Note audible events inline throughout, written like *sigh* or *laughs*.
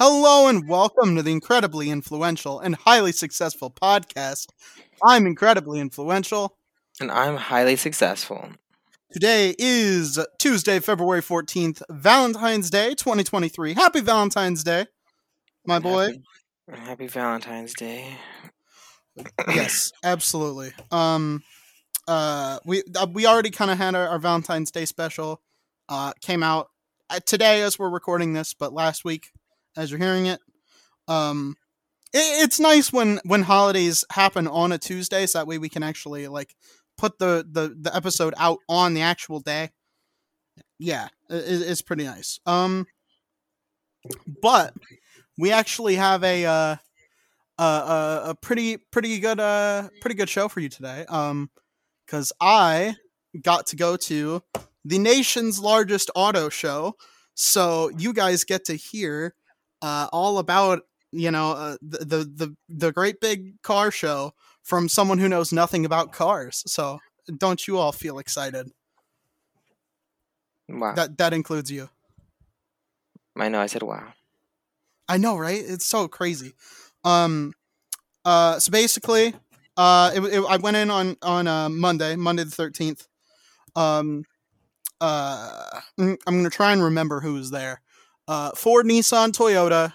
Hello and welcome to the incredibly influential and highly successful podcast. I'm incredibly influential. And I'm highly successful. Today is Tuesday, February 14th, Valentine's Day 2023. Happy Valentine's Day, my boy. Happy, happy Valentine's Day. yes, absolutely. Um uh we uh, we already kind of had our, our, Valentine's Day special uh came out uh, today as we're recording this, but last week as you're hearing it. Um it, it's nice when when holidays happen on a Tuesday so that way we can actually like put the the, the episode out on the actual day. Yeah, it, it's pretty nice. Um but we actually have a uh a, a pretty pretty good uh pretty good show for you today. Um, because I got to go to the nation's largest auto show, so you guys get to hear uh all about you know uh, the, the the the great big car show from someone who knows nothing about cars. So don't you all feel excited? Wow. That that includes you. I know. I said wow. I know, right? It's so crazy. Um, uh, so basically, uh, it, it, I went in on on uh, Monday, Monday the thirteenth. Um, uh, mm, I'm gonna try and remember who was there. Uh, Ford, Nissan, Toyota,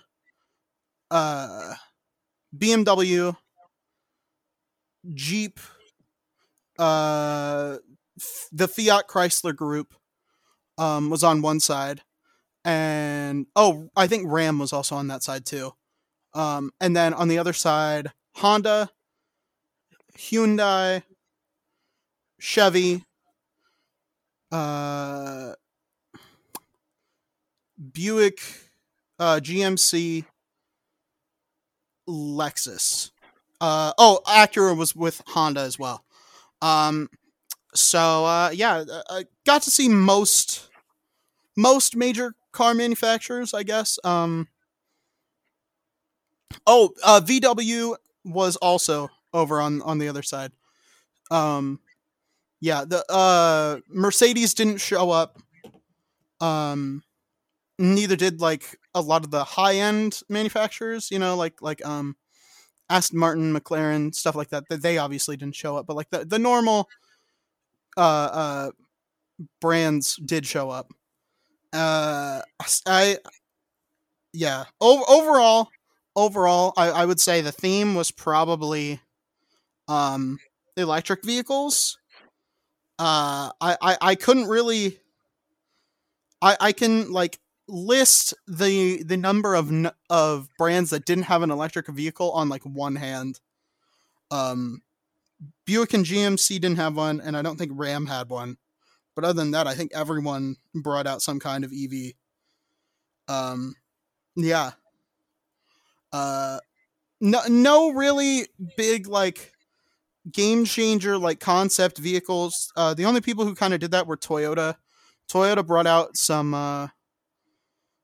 uh, BMW, Jeep, uh, the Fiat Chrysler Group, um, was on one side, and oh, I think Ram was also on that side too. Um, and then on the other side, Honda, Hyundai, Chevy, uh, Buick, uh, GMC, Lexus. Uh, oh, Acura was with Honda as well. Um, so uh, yeah, I got to see most most major car manufacturers, I guess. Um, Oh, uh, VW was also over on on the other side. Um, yeah, the uh, Mercedes didn't show up. Um, neither did like a lot of the high end manufacturers. You know, like like um, Aston Martin, McLaren, stuff like that. That They obviously didn't show up, but like the the normal uh uh brands did show up. Uh, I yeah. O- overall, overall, I, I would say the theme was probably um, electric vehicles. Uh, I, I, I couldn't really. I, I can like list the the number of of brands that didn't have an electric vehicle on like one hand. Um, Buick and GMC didn't have one, and I don't think Ram had one. But other than that, I think everyone brought out some kind of EV. Um, yeah, uh, no, no really big like game changer like concept vehicles. Uh, the only people who kind of did that were Toyota. Toyota brought out some uh,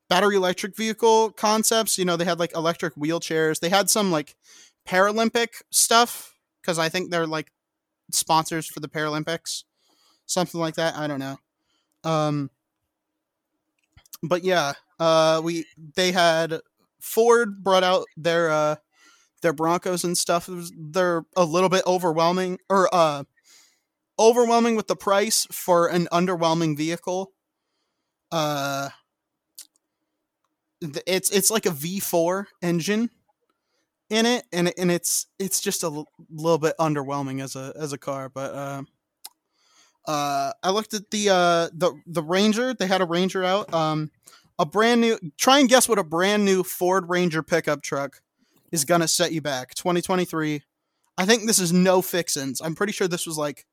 battery electric vehicle concepts. You know, they had like electric wheelchairs. They had some like Paralympic stuff because I think they're like sponsors for the Paralympics, something like that. I don't know. Um, but yeah, uh, we they had Ford brought out their uh their Broncos and stuff. they're a little bit overwhelming or uh overwhelming with the price for an underwhelming vehicle. Uh it's it's like a V4 engine in it and and it's it's just a l- little bit underwhelming as a as a car, but uh uh I looked at the uh the the Ranger, they had a Ranger out. Um a brand new try and guess what a brand new Ford Ranger pickup truck is gonna set you back. 2023. I think this is no fixins. I'm pretty sure this was like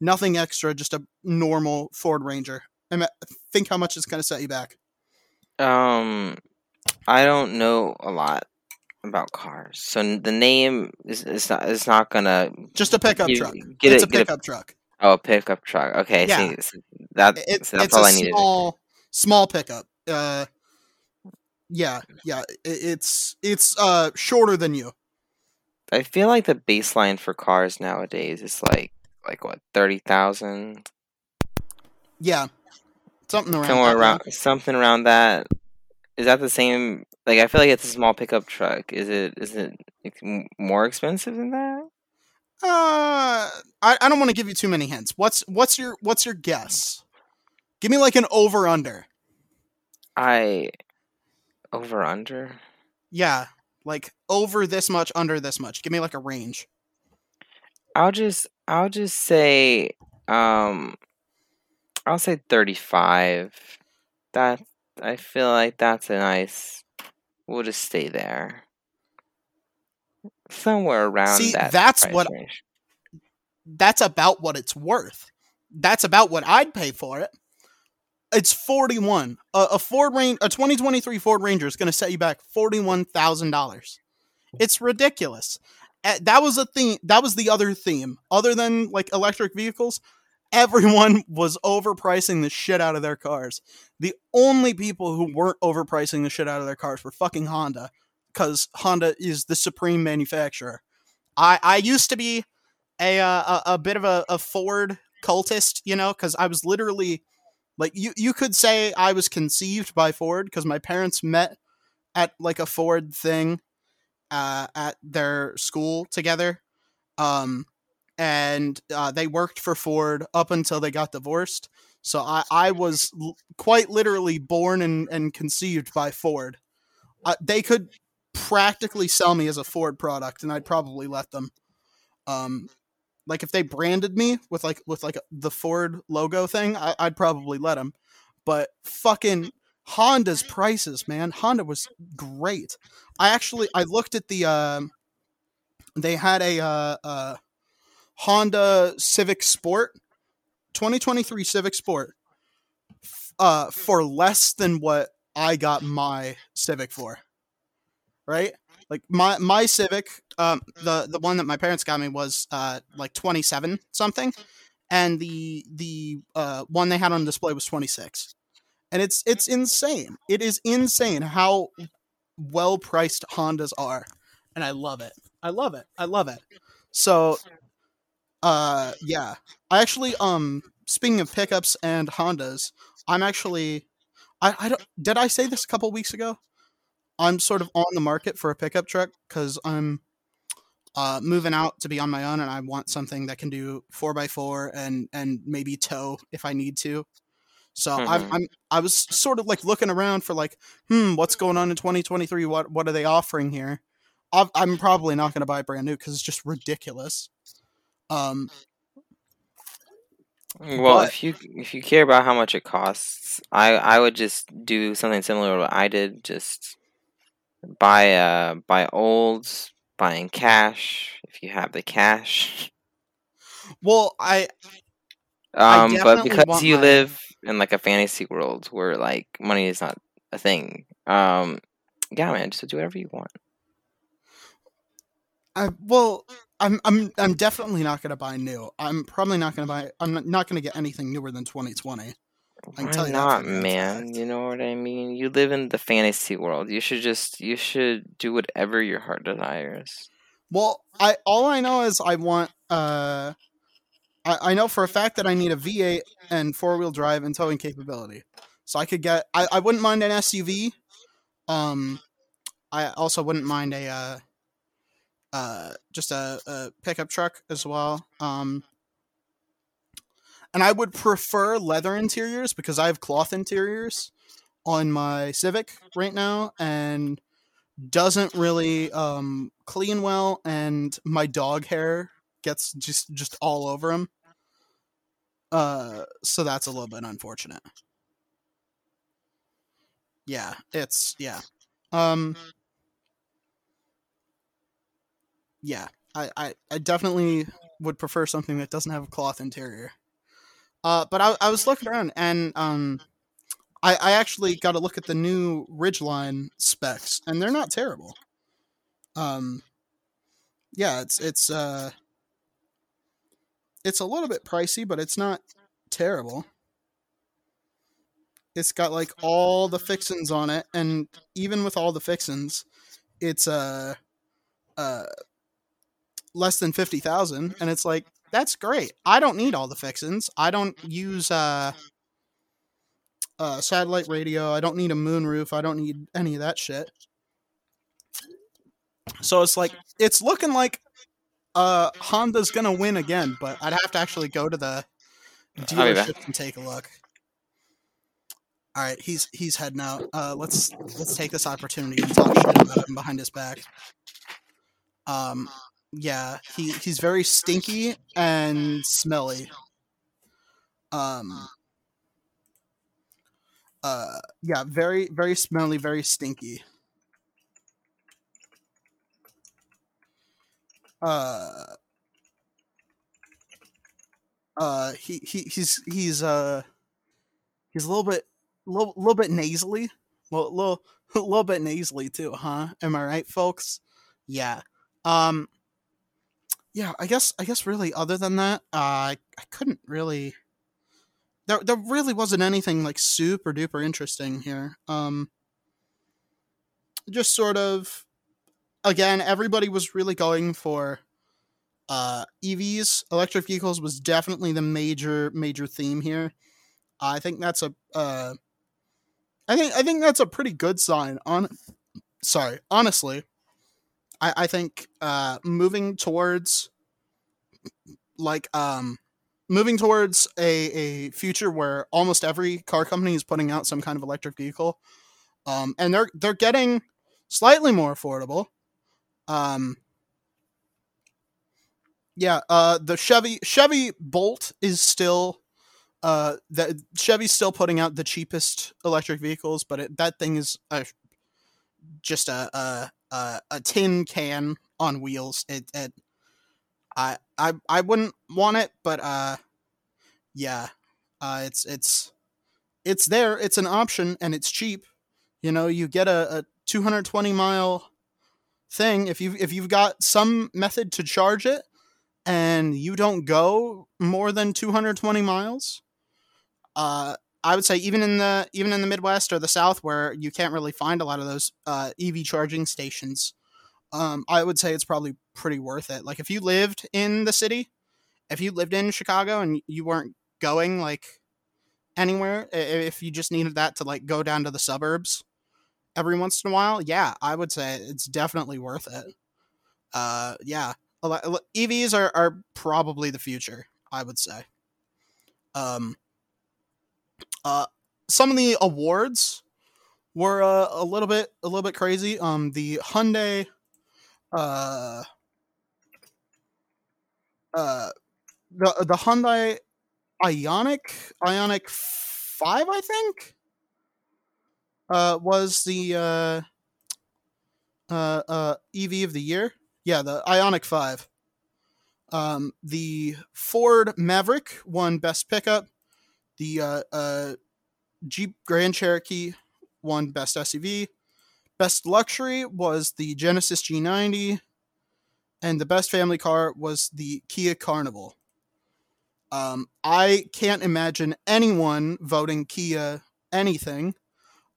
nothing extra, just a normal Ford Ranger. I think how much it's gonna set you back. Um, I don't know a lot about cars, so the name is, is not is not gonna just a pickup truck. Get it's it, a pickup a, truck. Oh, a pickup truck. Okay, yeah. See, that, it, so that's all I needed. Small, small pickup uh yeah yeah it, it's it's uh shorter than you i feel like the baseline for cars nowadays is like like what 30,000 yeah something around somewhere around something around that is that the same like I feel like it's a small pickup truck. Is it is it like, more expensive than that? Uh, I, I don't want to give you too many hints. What's what's your what's your guess? Give me like an over under. I over under. Yeah, like over this much, under this much. Give me like a range. I'll just I'll just say um I'll say 35. That I feel like that's a nice we'll just stay there. Somewhere around See, that. that's what- range. That's about what it's worth. That's about what I'd pay for it. It's forty one. A, a Ford Ranger, a twenty twenty three Ford Ranger is going to set you back forty one thousand dollars. It's ridiculous. Uh, That was a theme. That was the other theme. Other than like electric vehicles, everyone *laughs* was overpricing the shit out of their cars. The only people who weren't overpricing the shit out of their cars were fucking Honda, because Honda is the supreme manufacturer. I I used to be a uh, a, a bit of a, a Ford cultist, you know, because I was literally like you you could say I was conceived by Ford because my parents met at like a Ford thing uh, at their school together, um, and uh, they worked for Ford up until they got divorced. So I I was l- quite literally born and, and conceived by Ford. Uh, they could practically sell me as a Ford product, and I'd probably let them. Um, like if they branded me with like with like the Ford logo thing, I, I'd probably let them. But fucking Honda's prices, man, Honda was great. I actually I looked at the um, they had a uh, uh, Honda Civic Sport, 2023 Civic Sport, uh, for less than what I got my Civic for. Right? Like my my Civic, um, the the one that my parents got me was uh like 27 something, and the the uh one they had on display was 26. And it's it's insane. It is insane how well priced Hondas are, and I love it. I love it. I love it. So, uh, yeah. I actually um speaking of pickups and Hondas, I'm actually I I don't did I say this a couple weeks ago? I'm sort of on the market for a pickup truck because I'm uh, moving out to be on my own, and I want something that can do four by four and and maybe tow if I need to. So I'm, Mhm. I'm I was sort of like looking around for like, hmm, what's going on in 2023? What what are they offering here? I've, I'm probably not going to buy brand new because it's just ridiculous. Um, Well, But- if you if you care about how much it costs, I I would just do something similar to what I did. Just buy uh buy olds, buy in cash if you have the cash. *laughs* well, I I Um, but because you my- live in like a fantasy world where like money is not a thing, um, yeah, man, just do whatever you want. I well, I'm I'm I'm definitely not going to buy new. I'm probably not going to buy. I'm not, not going to get anything newer than 2020. can Why you not, for a damn man? fact. You know what I mean? You live in the fantasy world. You should just you should do whatever your heart desires. Well, I all I know is I want. Uh, I, I know for a fact that I need a V8 and four wheel drive and towing capability. So I could get. I, I wouldn't mind an SUV. Um, I also wouldn't mind a. Uh, uh, just a, a pickup truck as well. Um, and I would prefer leather interiors because I have cloth interiors on my Civic right now, and doesn't really um, clean well, and my dog hair gets just just all over him. Uh, so that's a little bit unfortunate. Yeah, it's yeah. Um, yeah, I, I, I definitely would prefer something that doesn't have a cloth interior. Uh, but I, I was looking around and um, I, I actually got to look at the new Ridgeline specs, and they're not terrible. Um, yeah, it's it's uh, it's a little bit pricey, but it's not terrible. It's got like all the fixins on it, and even with all the fixins, it's uh, uh, less than fifty thousand, and it's like that's great. I don't need all the fixins. I don't use uh, uh, satellite radio. I don't need a moonroof. I don't need any of that shit. So it's like it's looking like uh Honda's gonna win again, but I'd have to actually go to the back. dealership and take a look. All right, he's he's heading out. Uh, let's let's take this opportunity and talk shit about him behind his back. Um, yeah, he he's very stinky and smelly. Um, uh, yeah, very very smelly, very stinky. Uh, uh, he he he's he's uh he's a little bit little little bit nasally, little little *laughs* a little bit nasally too, huh? Am I right, folks? Yeah. Um. Yeah, I guess I guess really other than that, uh, I I couldn't really. There there really wasn't anything like super duper interesting here. Um. Just sort of, again, everybody was really going for. Uh, EVs, electric vehicles, was definitely the major major theme here. I think that's a uh, I think I think that's a pretty good sign. On sorry, honestly, I I think uh, moving towards like um moving towards a a future where almost every car company is putting out some kind of electric vehicle, um, and they're they're getting slightly more affordable. Um, yeah, uh, the Chevy Chevy Bolt is still uh that Chevy's still putting out the cheapest electric vehicles, but it, that thing is a, just a, a a a tin can on wheels. It, it I I I wouldn't want it, but uh yeah. Uh it's it's it's there, it's an option and it's cheap. You know, you get a, a 220 mile thing if you if you've got some method to charge it and you don't go more than 220 miles uh, I would say even in the even in the Midwest or the South where you can't really find a lot of those uh, EV charging stations, um, I would say it's probably pretty worth it. Like if you lived in the city, if you lived in Chicago and you weren't going like anywhere, if you just needed that to like go down to the suburbs every once in a while, yeah, I would say it's definitely worth it. Uh, yeah, EVs are are probably the future. I would say. Um, uh, some of the awards were uh, a little bit a little bit crazy. Um, the Hyundai, uh, uh, the the Hyundai Ioniq Ioniq Five, I think, uh, was the uh, uh, uh, EV of the year. Yeah, the Ioniq Five. Um, the Ford Maverick won Best Pickup. The uh, uh, Jeep Grand Cherokee won Best SUV. Best Luxury was the Genesis G90. And the best family car was the Kia Carnival. Um, I can't imagine anyone voting Kia anything.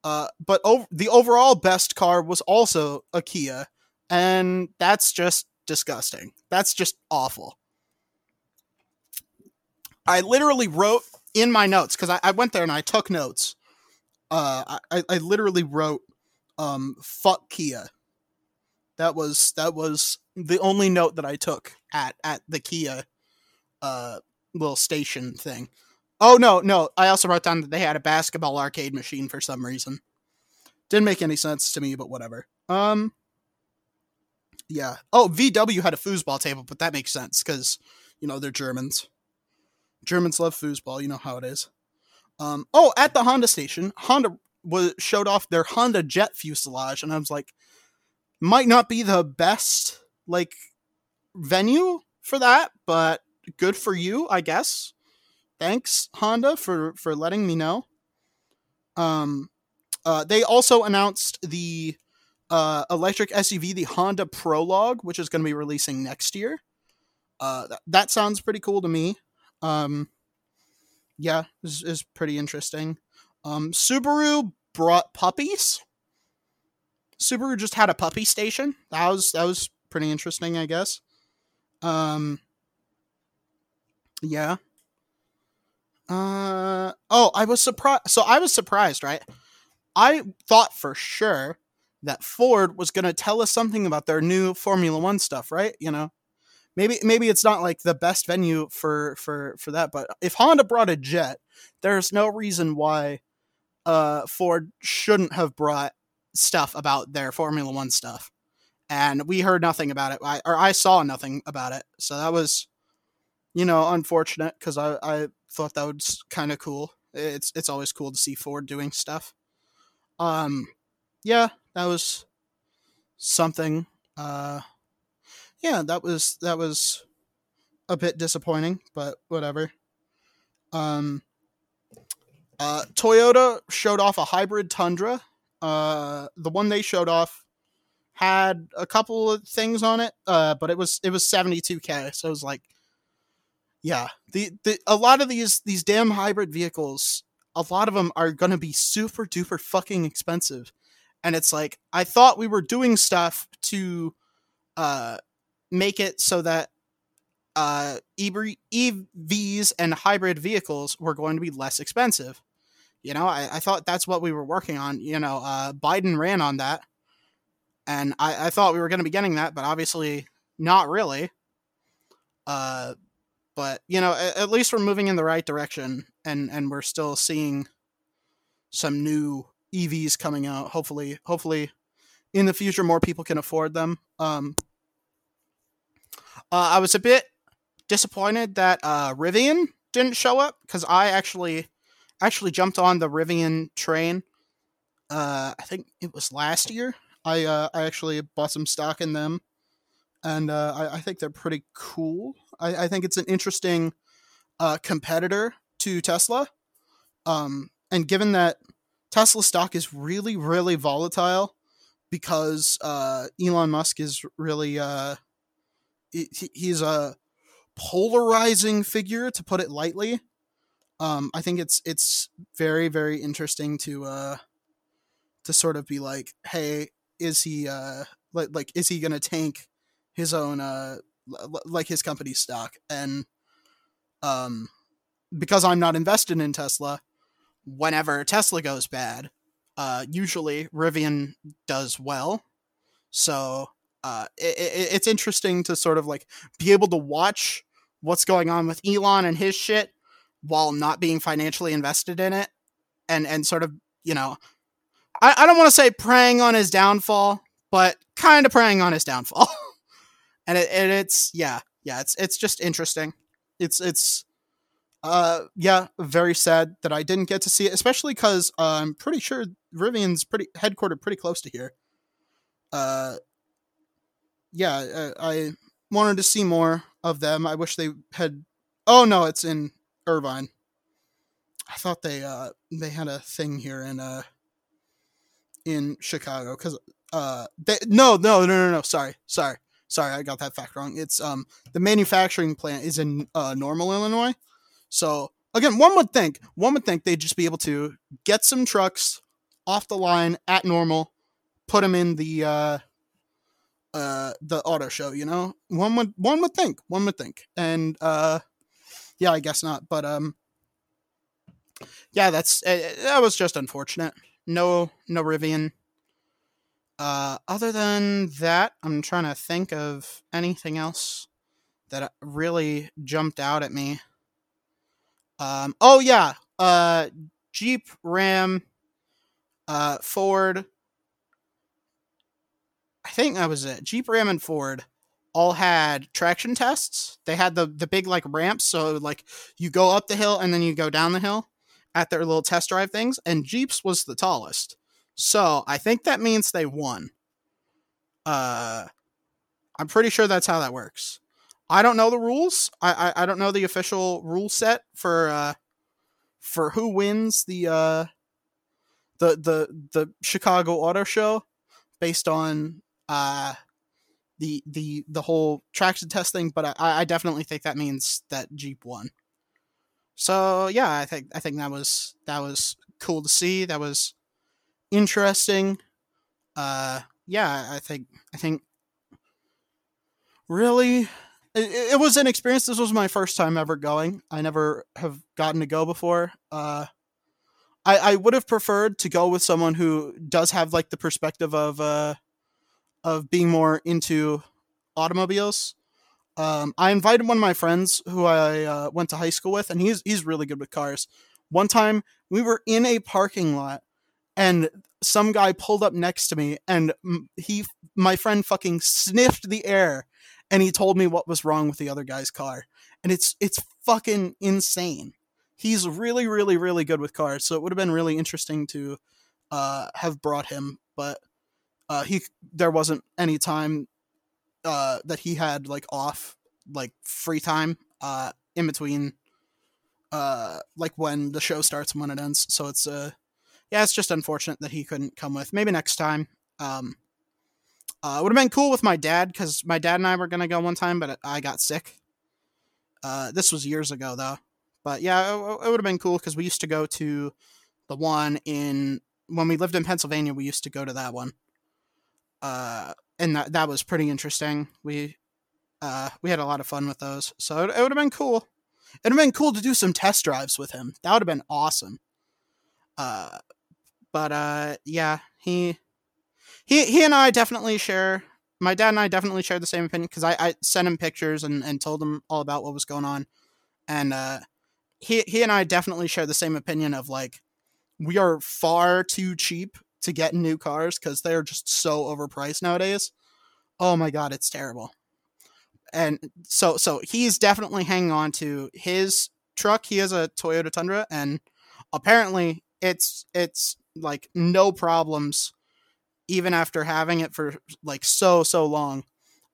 Uh, but ov- the overall best car was also a Kia. And that's just disgusting. That's just awful. I literally wrote in my notes because I, I went there and I took notes. Uh, I, I literally wrote, um, "fuck Kia." That was that was the only note that I took at at the Kia, uh, little station thing. Oh no, no! I also wrote down that they had a basketball arcade machine for some reason. Didn't make any sense to me, but whatever. Um, yeah. Oh, VW had a foosball table, but that makes sense because you know they're Germans. Germans love foosball. You know how it is. Um, oh, at the Honda station, Honda was showed off their Honda Jet fuselage, and I was like, might not be the best like venue for that, but good for you, I guess. Thanks, Honda, for for letting me know. Um, uh, they also announced the uh, electric SUV, the Honda Prologue, which is going to be releasing next year. Uh, that, that sounds pretty cool to me. Um, yeah, is is pretty interesting. Um, Subaru brought puppies. Subaru just had a puppy station. That was that was pretty interesting, I guess. Um, yeah. Uh oh, I was surprised. So I was surprised, right? I thought for sure that Ford was going to tell us something about their new Formula 1 stuff, right? You know. Maybe maybe it's not like the best venue for for for that, but if Honda brought a jet, there's no reason why uh Ford shouldn't have brought stuff about their Formula 1 stuff. And we heard nothing about it. I, or I saw nothing about it. So that was you know, unfortunate because I, I thought that was kind of cool. It's it's always cool to see Ford doing stuff. Um, yeah, that was something. Uh, yeah, that was that was a bit disappointing, but whatever. Um, uh, Toyota showed off a hybrid Tundra. Uh, the one they showed off had a couple of things on it, uh, but it was it was 72k, so it was like yeah, the, the a lot of these these damn hybrid vehicles, a lot of them are going to be super duper fucking expensive. And it's like I thought we were doing stuff to uh make it so that uh EVs and hybrid vehicles were going to be less expensive. You know, I, I thought that's what we were working on. You know, uh, Biden ran on that, and I, I thought we were going to be getting that, but obviously not really. Uh, but you know, at, at least we're moving in the right direction, and and we're still seeing some new EVs coming out. Hopefully, hopefully, in the future, more people can afford them. Um, uh, I was a bit disappointed that uh, Rivian didn't show up because I actually actually jumped on the Rivian train. Uh, I think it was last year. I uh, I actually bought some stock in them, and uh, I, I think they're pretty cool. I, I think it's an interesting uh, competitor to Tesla. Um, and given that Tesla stock is really, really volatile because uh, Elon Musk is really uh, he's a polarizing figure to put it lightly. Um, I think it's it's very very interesting to uh, to sort of be like, hey, is he uh, like like is he gonna tank his own uh, like his company stock and um because I'm not invested in Tesla whenever Tesla goes bad uh usually Rivian does well so uh it, it, it's interesting to sort of like be able to watch what's going on with Elon and his shit while not being financially invested in it and and sort of you know I, I don't want to say preying on his downfall but kind of preying on his downfall *laughs* and it and it's yeah yeah it's it's just interesting. It's it's uh yeah very sad that I didn't get to see it, especially because uh, I'm pretty sure Rivian's pretty headquartered pretty close to here. Uh yeah uh, I wanted to see more of them. I wish they had. Oh no, it's in Irvine. I thought they uh they had a thing here in uh in Chicago because uh they no no no no no sorry sorry Sorry, I got that fact wrong. It's um the manufacturing plant is in uh, Normal, Illinois. So again, one would think one would think they'd just be able to get some trucks off the line at Normal, put them in the uh, uh, the auto show. You know, one would one would think one would think, and uh, yeah, I guess not. But um, yeah, that's uh, that was just unfortunate. No, no Rivian uh, other than that, I'm trying to think of anything else that really jumped out at me. Um, oh yeah, uh, Jeep, Ram, uh, Ford. I think that was it. Jeep, Ram, and Ford all had traction tests. They had the the big like ramps, so like you go up the hill and then you go down the hill at their little test drive things. And Jeep's was the tallest. So I think that means they won. Uh, I'm pretty sure that's how that works. I don't know the rules. I I, I don't know the official rule set for uh, for who wins the uh, the the the Chicago Auto Show based on uh, the the the whole traction testing. But I, I definitely think that means that Jeep won. So yeah, I think I think that was that was cool to see. That was interesting. Uh, yeah, I think I think really it, it, was an experience. This was my first time ever going. I never have gotten to go before. Uh, I, I would have preferred to go with someone who does have like the perspective of uh of being more into automobiles. Um, I invited one of my friends who I uh, went to high school with, and he's he's really good with cars. One time we were in a parking lot, and some guy pulled up next to me, and he my friend fucking sniffed the air, and he told me what was wrong with the other guy's car, and it's it's fucking insane. He's really really really good with cars, so it would have been really interesting to uh, have brought him, but uh, he there wasn't any time uh, that he had like off, like free time uh, in between, uh, like when the show starts and when it ends. So it's uh, yeah, it's just unfortunate that he couldn't come with. Maybe next time. Um, uh, it would have been cool with my dad because my dad and I were gonna go one time, but I got sick. Uh, this was years ago though, but yeah, it, it would have been cool because we used to go to the one in when we lived in Pennsylvania. We used to go to that one. Uh, and that that was pretty interesting. We uh, we had a lot of fun with those, so it, it would have been cool. It'd have been cool to do some test drives with him. That would have been awesome. Uh, but uh, yeah, he he he and I definitely share. My dad and I definitely share the same opinion because I, I sent him pictures and, and told him all about what was going on, and uh, he he and I definitely share the same opinion of like we are far too cheap to get new cars because they're just so overpriced nowadays. Oh my god, it's terrible. And so so he's definitely hanging on to his truck. He has a Toyota Tundra and apparently it's it's like no problems even after having it for like so so long.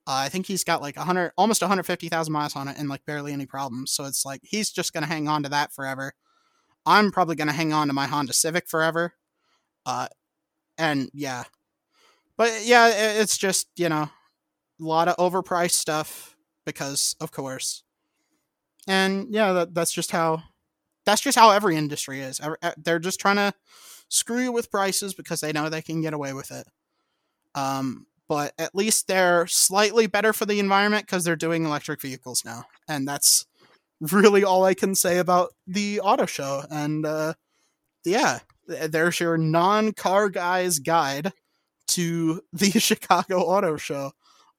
Uh, I think he's got like a 100 almost 150,000 miles on it and like barely any problems. So it's like he's just going to hang on to that forever. I'm probably going to hang on to my Honda Civic forever. Uh, and yeah, but yeah, it's just you know a lot of overpriced stuff because of course, and yeah, that, that's just how that's just how every industry is. They're just trying to screw you with prices because they know they can get away with it. Um, but at least they're slightly better for the environment because they're doing electric vehicles now, and that's really all I can say about the auto show. And uh, yeah, there's your non-car guy's guide to *laughs* the Chicago Auto Show.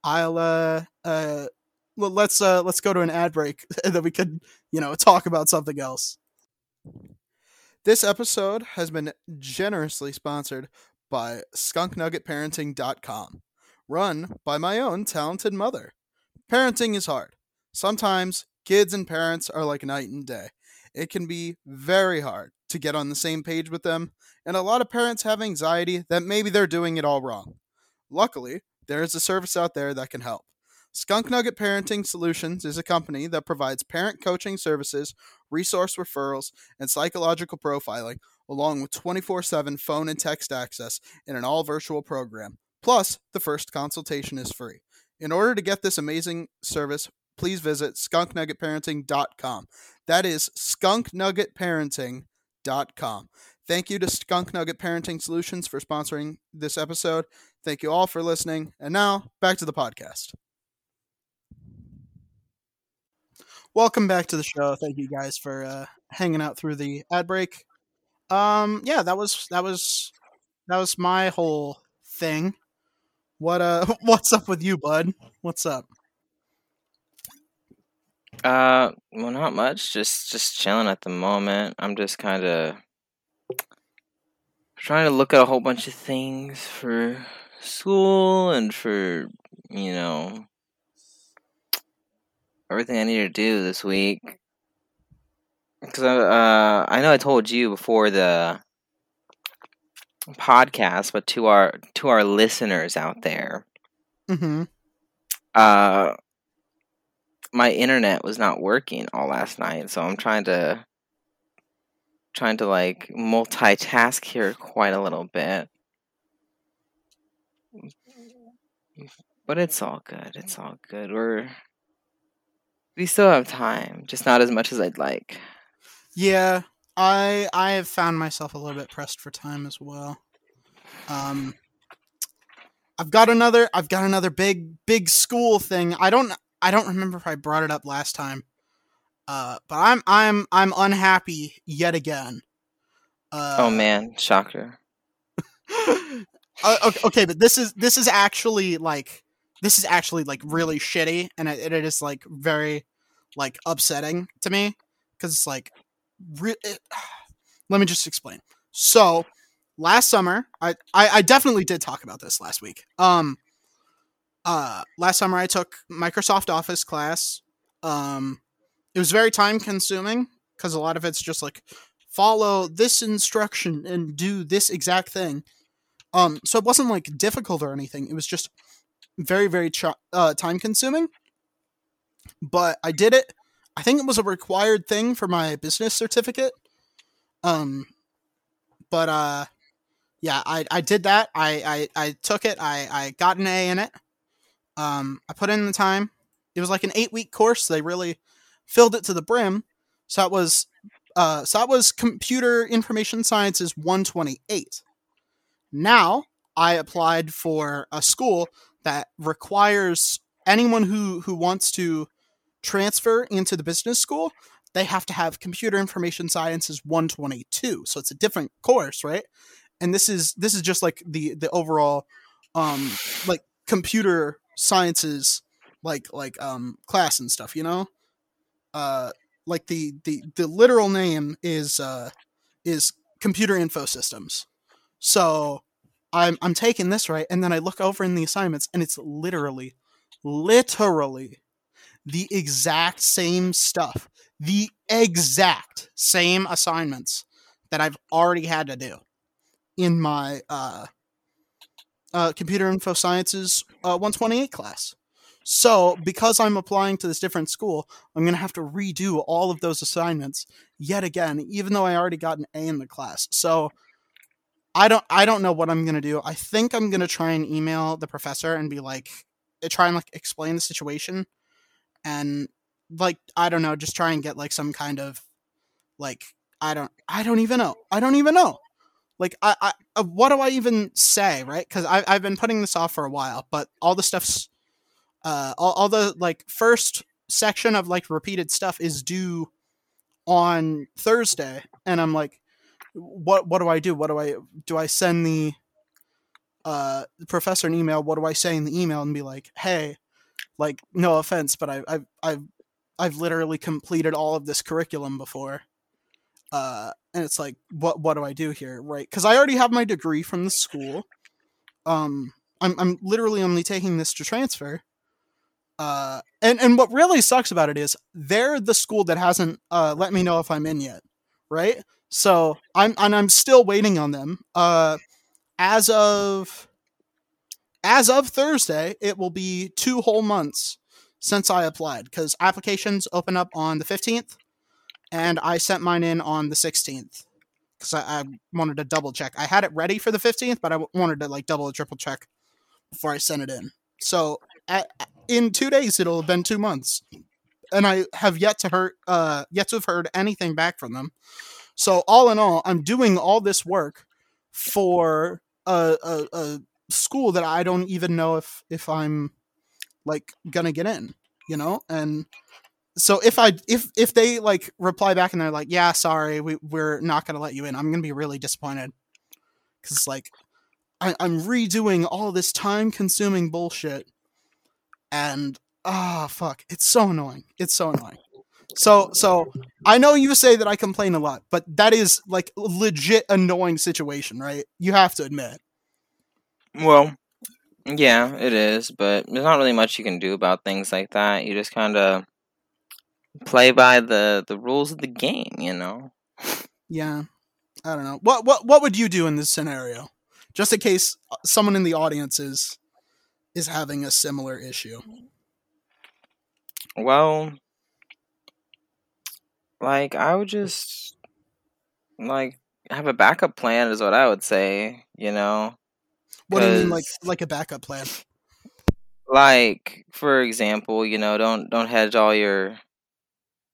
I'll uh uh let's uh let's go to an ad break *laughs* that we could you know talk about something else. This episode has been generously sponsored by skunknuggetparenting.com, run by my own talented mother. Parenting is hard. Sometimes kids and parents are like night and day. It can be very hard to get on the same page with them, and a lot of parents have anxiety that maybe they're doing it all wrong. Luckily, there is a service out there that can help. Skunk Nugget Parenting Solutions is a company that provides parent coaching services, resource referrals, and psychological profiling, along with 24 7 phone and text access in an all virtual program. Plus, the first consultation is free. In order to get this amazing service, please visit skunknuggetparenting.com. That is skunknuggetparenting.com com. Thank you to Skunk Nugget Parenting Solutions for sponsoring this episode. Thank you all for listening. And now, back to the podcast. Welcome back to the show. Thank you guys for uh, hanging out through the ad break. Um, yeah, that was that was that was my whole thing. What uh, *laughs* what's up with you, bud? What's up? Uh, well, not much. Just just chilling at the moment. I'm just kind of trying to look at a whole bunch of things for school and for you know everything I need to do this week. Because uh, I know I told you before the podcast, but to our to our listeners out there, mm-hmm. uh, my internet was not working all last night, so I'm trying to trying to like multitask here quite a little bit. But it's all good. It's all good. We're we still have time, just not as much as I'd like. Yeah, I I have found myself a little bit pressed for time as well. Um I've got another I've got another big big school thing. I don't I don't remember if I brought it up last time. Uh, but I'm I'm I'm unhappy yet again. Uh, oh man, shocker. *laughs* uh, okay, but this is this is actually like this is actually like really shitty, and it, it is like very like upsetting to me because it's like re- it, *sighs* let me just explain. So last summer, I, I I definitely did talk about this last week. Um, uh, last summer I took Microsoft Office class. Um, it was very time consuming because a lot of it's just like follow this instruction and do this exact thing. Um, so it wasn't like difficult or anything. It was just very very ch- uh, time consuming. But I did it. I think it was a required thing for my business certificate. Um, but uh, yeah, I, I did that. I, I, I took it. I, I got an A in it. Um, I put in the time. It was like an eight week course. They really filled it to the brim. So that was uh, so that was computer information sciences 128. Now I applied for a school that requires anyone who who wants to transfer into the business school, they have to have computer information sciences 122. So it's a different course, right? And this is this is just like the the overall um like computer sciences like like um class and stuff, you know? Uh like the the the literal name is uh is computer info systems. So I'm I'm taking this right and then I look over in the assignments and it's literally literally the exact same stuff, the exact same assignments that I've already had to do in my uh, uh, computer info sciences uh, 128 class. So, because I'm applying to this different school, I'm going to have to redo all of those assignments yet again, even though I already got an A in the class. So, I don't I don't know what I'm going to do. I think I'm going to try and email the professor and be like try and like explain the situation and like I don't know, just try and get like some kind of like I don't I don't even know. I don't even know. Like I, I uh, what do I even say, right? Because I I've been putting this off for a while, but all the stuff's uh all, all the like first section of like repeated stuff is due on Thursday, and I'm like, what what do I do? What do I do? I send the uh professor an email. What do I say in the email and be like, hey, like no offense but I, I've I've I've literally completed all of this curriculum before uh and it's like what what do I do here? Right because I already have my degree from the school. Um I'm I'm literally only taking this to transfer. Uh and and what really sucks about it is they're the school that hasn't uh let me know if I'm in yet right? So I'm and I'm still waiting on them. Uh as of as of Thursday, it will be two whole months since I applied because applications open up on the 15th and I sent mine in on the 16th because I, I, wanted to double check. I had it ready for the 15th, but I wanted to like double or triple check before I sent it in. So at, in two days, it'll have been two months. And I have yet to heard, uh, yet to have heard anything back from them. So all in all, I'm doing all this work for a, a, a school that I don't even know if if I'm like gonna get in, you know? And so if I if if they like reply back and they're like, "Yeah, sorry, we we're not gonna let you in," I'm gonna be really disappointed because like I, I'm redoing all this time consuming bullshit, and ah, oh, fuck, it's so annoying. It's so annoying. So so I know you say that I complain a lot, but that is like legit annoying situation, right? You have to admit. Well, yeah, it is, but there's not really much you can do about things like that. You just kind of play by the the rules of the game, you know. Yeah. I don't know. What what what would you do in this scenario? Just in case uh, someone in the audience is is having a similar issue. Well, like I would just like have a backup plan is what I would say, you know. What do you mean, like like a backup plan? Like, for example, you know, don't don't hedge all your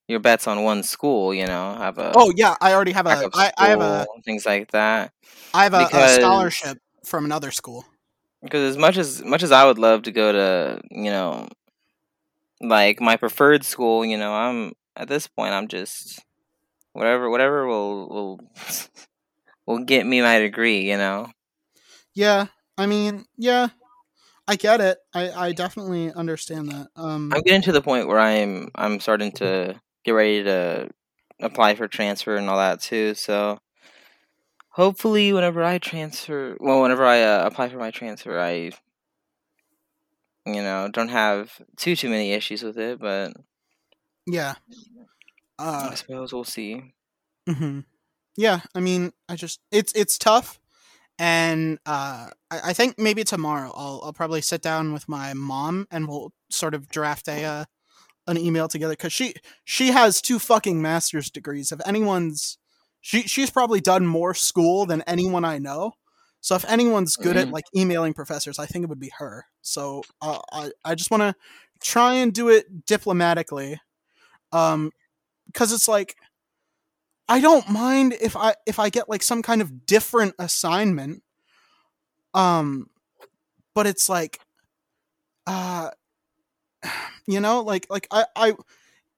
your bets on one school. You know, have a oh yeah, I already have a I, I have a things like that. I have a, because, a scholarship from another school. Because as much as much as I would love to go to, you know, like my preferred school, you know, I'm at this point I'm just whatever whatever will will *laughs* will get me my degree. You know. Yeah, I mean, yeah, I get it. I, I definitely understand that. Um, I'm getting to the point where I'm I'm starting to get ready to apply for transfer and all that too. So hopefully, whenever I transfer, well, whenever I uh, apply for my transfer, I you know don't have too too many issues with it. But yeah, uh, I suppose we'll see. Mm-hmm. Yeah, I mean, I just it's it's tough and uh, I, I, think maybe tomorrow I'll, I'll probably sit down with my mom and we'll sort of draft a uh, an email together because she she has two fucking master's degrees. If anyone's she she's probably done more school than anyone I know. So if anyone's good mm-hmm. at like emailing professors, I think it would be her. So uh, I I just want to try and do it diplomatically, um, because it's like I don't mind if I if I get like some kind of different assignment. Um but it's like uh *sighs* you know, like like I I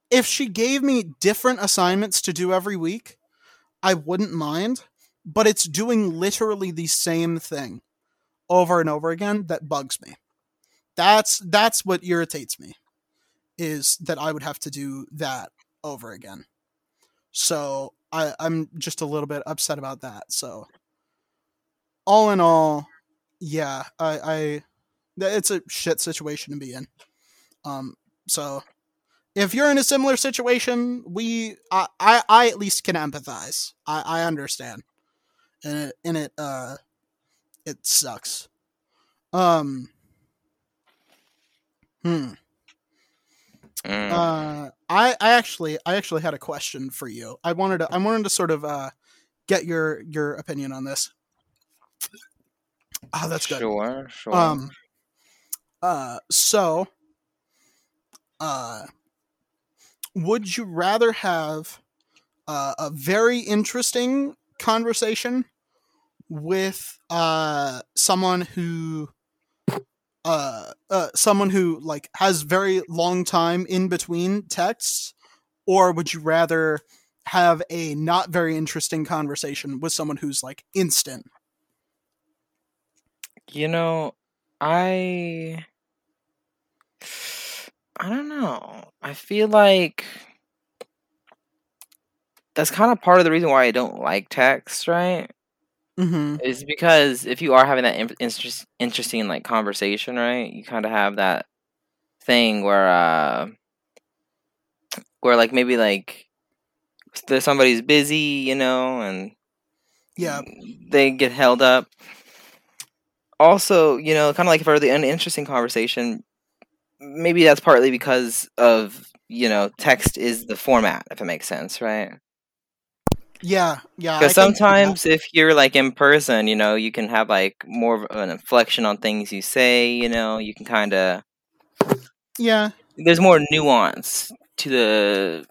if she gave me different assignments to do every week, I wouldn't mind, but it's doing literally the same thing over and over again that bugs me. That's that's what irritates me is that I would have to do that over again. So I, I'm just a little bit upset about that. So, all in all, yeah, I, I it's a shit situation to be in. Um, so if you're in a similar situation, we, I, I, I at least can empathize. I, I understand, and it, and it, uh, it sucks. Um, hmm. Mm. Uh, I, I actually I actually had a question for you. I wanted to I wanted to sort of uh, get your your opinion on this. Oh, that's good. Sure, sure. Um, uh, so, uh, would you rather have uh, a very interesting conversation with uh someone who uh, uh someone who like has very long time in between texts? Or would you rather have a not very interesting conversation with someone who's like instant? You know i i don't know i feel like that's kind of part of the reason why i don't like text right Mm-hmm. Is because if you are having that interest, interesting like conversation, right? You kind of have that thing where, uh, where like maybe like somebody's busy, you know, and yeah, they get held up. Also, you know, kind of like for the uninteresting conversation, maybe that's partly because of you know text is the format, if it makes sense, right? Yeah, yeah. Because sometimes if you're like in person, you know, you can have like more of an inflection on things you say. You know, you can kind of yeah. There's more nuance to the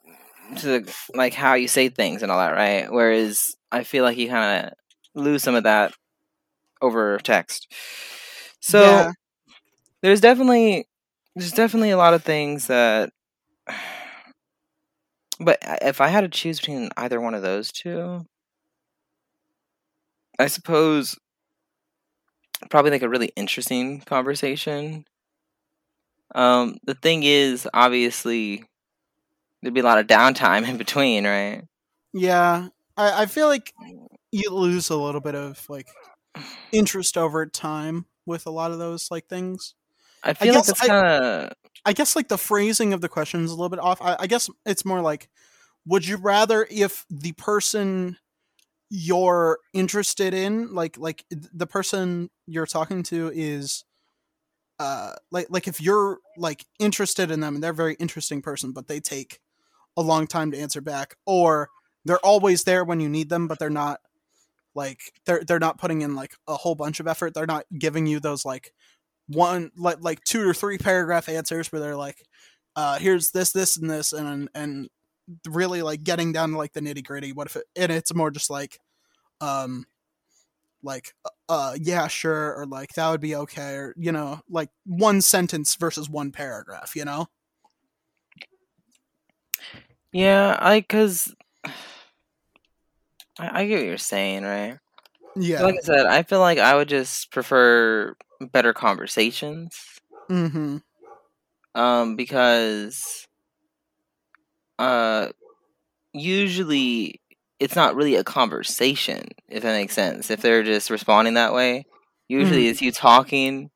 to the like how you say things and all that, right? Whereas I feel like you kind of lose some of that over text. So yeah. there's definitely there's definitely a lot of things that but if I had to choose between either one of those two, I suppose probably like a really interesting conversation. Um, the thing is, obviously, there'd be a lot of downtime *laughs* in between, right? Yeah, I, I feel like you lose a little bit of like interest over time with a lot of those like things. I feel I like that's kind of I guess like the phrasing of the question is a little bit off. I, I guess it's more like, would you rather if the person you're interested in, like like the person you're talking to is, uh, like like if you're like interested in them and they're a very interesting person, but they take a long time to answer back, or they're always there when you need them, but they're not like they're they're not putting in like a whole bunch of effort. They're not giving you those like one like like two or three paragraph answers where they're like uh here's this this and this and and really like getting down to like the nitty gritty what if it and it's more just like um like uh, uh yeah sure or like that would be okay or you know like one sentence versus one paragraph you know? Yeah i because *sighs* I, I get what you're saying right Yeah. Like I said, I feel like I would just prefer better conversations. mm-hmm. Um, because uh usually it's not really a conversation, if that makes sense. If they're just responding that way. Usually Mm-hmm. it's you talking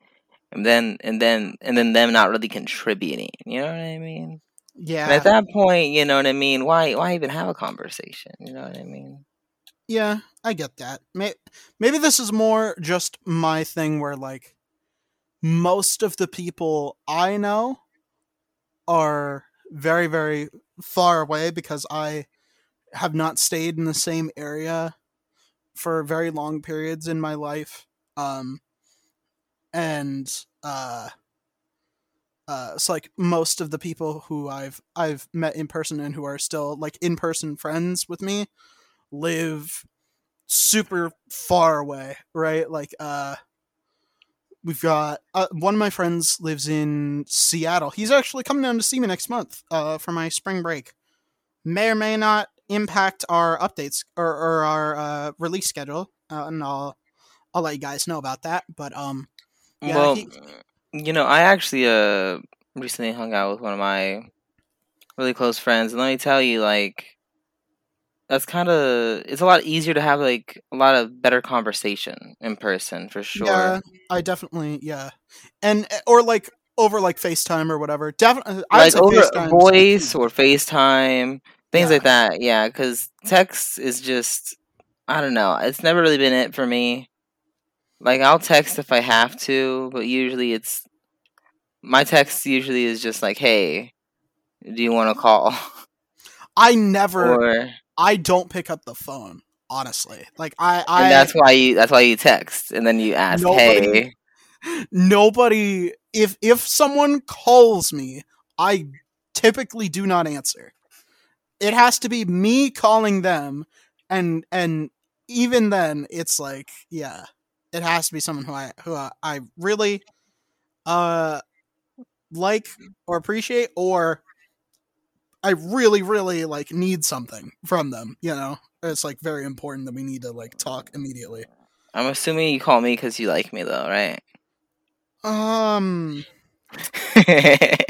and then and then and then them not really contributing. You know what I mean? And Yeah. at that point, you know what I mean, why why even have a conversation? You know what I mean? Yeah, I get that. Maybe this is more just my thing where like most of the people I know are very very far away because I have not stayed in the same area for very long periods in my life. Um and uh uh it's like most of the people who I've I've met in person and who are still like in person friends with me live super far away, right? Like uh we've got uh, one of my friends lives in Seattle. He's actually coming down to see me next month uh for my spring break. May or may not impact our updates or, or our uh release schedule. Uh, and I'll I'll let you guys know about that, but um Yeah, well, he- you know, I actually uh recently hung out with one of my really close friends, and let me tell you, like, that's kind of it's a lot easier to have like a lot of better conversation in person for sure. Yeah, I definitely yeah, and eh, or like over like FaceTime or whatever. Definitely, I'd like over FaceTime's the voice key. or FaceTime, things Yeah. like that. Yeah, because text is just I don't know. It's never really been it for me. Like I'll text if I have to, but usually it's my text usually is just like, "Hey, do you want to call?" I never, or I don't pick up the phone. Honestly, like I, I and that's why you that's why you text and then you ask, Nobody- "Hey." nobody. If if someone calls me, I typically do not answer. It has to be me calling them, and and even then, it's like yeah, it has to be someone who I who I, I really uh like or appreciate or I really really like need something from them. You know, it's like very important that we need to like talk immediately. I'm assuming you call me because you like me, though, right? Um. *laughs*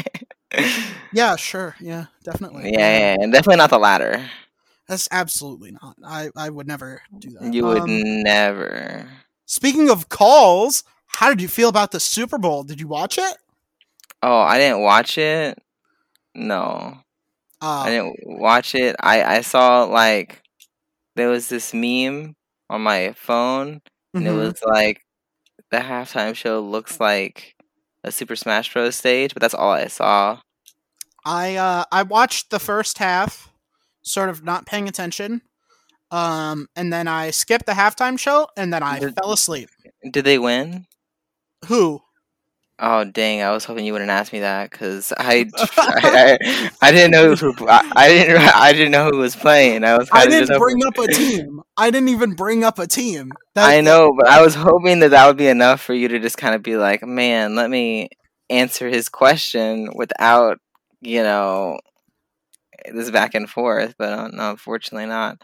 Yeah. Sure. Yeah. Definitely. yeah, yeah, and definitely not the latter. That's absolutely not. I I would never do that. You would Um, never. Speaking of calls, how did you feel about the Super Bowl? Did you watch it? Oh, I didn't watch it. No, Uh, I didn't watch it. I I saw like there was this meme on my phone, and it mhm. was like the halftime show looks like a Super Smash Bros. stage, but that's all I saw. I uh I watched the first half, sort of not paying attention. Um, and then I skipped the halftime show, and then I Did- fell asleep. Did they win? Who? Oh dang! I was hoping you wouldn't ask me that because I, *laughs* *laughs* I, I I didn't know who I, I didn't I didn't know who was playing. I was I didn't bring up a team. I didn't even bring up a team. *laughs* That- I know, but I was hoping that that would be enough for you to just kind of be like, man, let me answer his question without, you know, this back and forth. But uh, no, unfortunately not.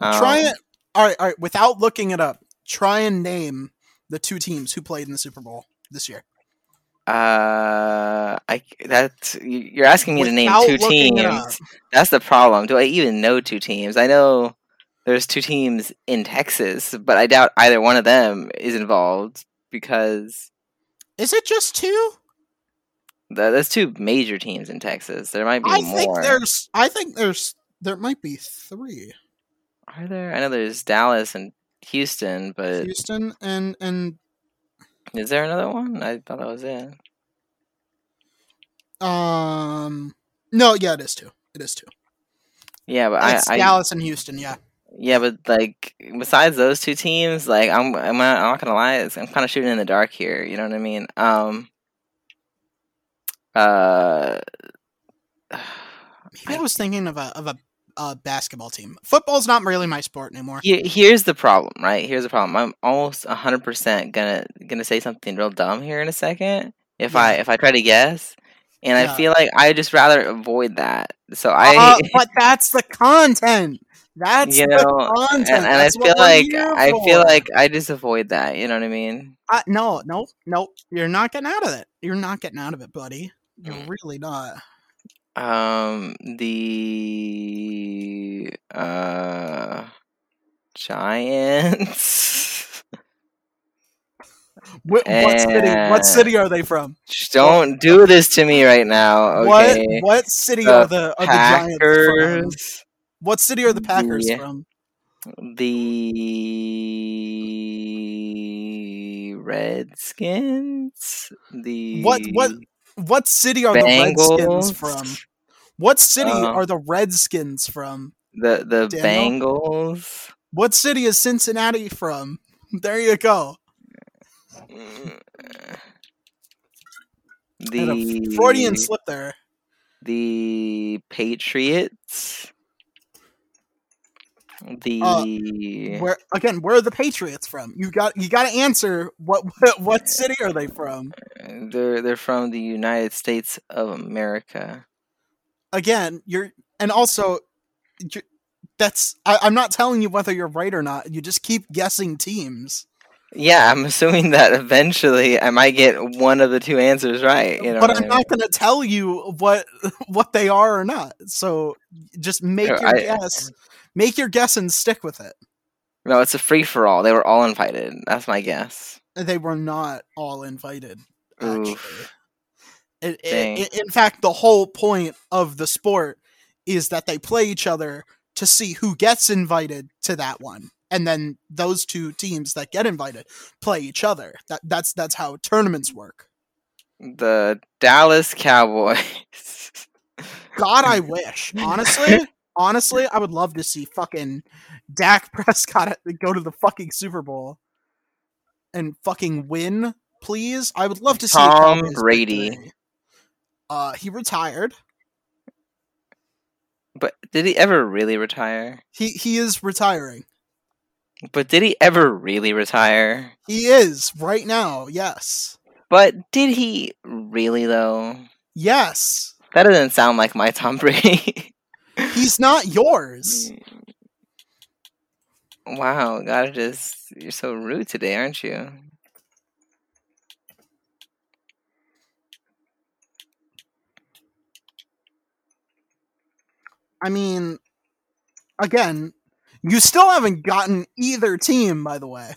Try Um, it. All right, all right. Without looking it up, try and name the two teams who played in the Super Bowl this year. Uh, I that you- you're asking me to name two looking it up. teams. That's the problem. Do I even know two teams? I know there's two teams in Texas, but I doubt either one of them is involved because Is it just two? th- there's two major teams in Texas. There might be I more. think there's. I think there's. There might be three. Are there? I know there's Dallas and Houston, but Houston and and is there another one? I thought that was it. um. No, yeah, it is two. It is two. Yeah, but I, It's I Dallas and Houston. Yeah. yeah, but like besides those two teams, like I'm I'm not, I'm not gonna lie, it's- I'm kind of shooting in the dark here. You know what I mean? Um. Uh. *sighs* Maybe I was thinking of a of a, a basketball team. Football's not really my sport anymore. Here's the problem, right? Here's the problem. I'm almost hundred percent gonna gonna say something real dumb here in a second. If I if I try to guess, and Yeah. I feel like I just rather avoid that. So I Uh, *laughs* but that's the content. That's you the know, content. and, and I feel like I feel like I just avoid that. You know what I mean? Uh, no, no, no. You're not getting out of it. You're not getting out of it, buddy. You're Mm. really not. Um, the uh Giants. *laughs* Wh- what city? What city are they from? Don't do this to me right now. Okay. What what city The are the are the Giants from? Packers. What city are the Packers The- from? The Redskins. The What what what city are the Redskins from? What city Uh, are the Redskins from? The the Daniel? Bengals. What city is Cincinnati from? *laughs* There you go. And a Freudian slip there. the Patriots. The Uh, Where again? Where are the Patriots from? You got you got to answer. What, *laughs* what what city are they from? they're they're from the United States of America. Again, you're and also you're, that's I, I'm not telling you whether you're right or not. You just keep guessing teams. Yeah, I'm assuming that eventually I might get one of the two answers right. You know, but I'm I not going to tell you what *laughs* what they are or not. So just make No, your I- guess. Make your guess and stick with it. no, it's a free for all. They were all invited. That's my guess. They were not all invited. Actually, It- it- in fact, the whole point of the sport is that they play each other to see who gets invited to that one, and then those two teams that get invited play each other. That that's that's how tournaments work. The Dallas Cowboys. God, I *laughs* wish. Honestly, honestly, I would love to see fucking Dak *laughs* Prescott go to the fucking Super Bowl and fucking win, please. I would love to see Tom Brady. victory. Uh, he retired. But did he ever really retire? He he is retiring. But did he ever really retire? He is right now. Yes. But did he really though? Yes. That doesn't sound like my Tom *laughs* Brady. He's not yours. wow, gotta just you're so rude today, aren't you? I mean, again, you still haven't gotten either team, by the way.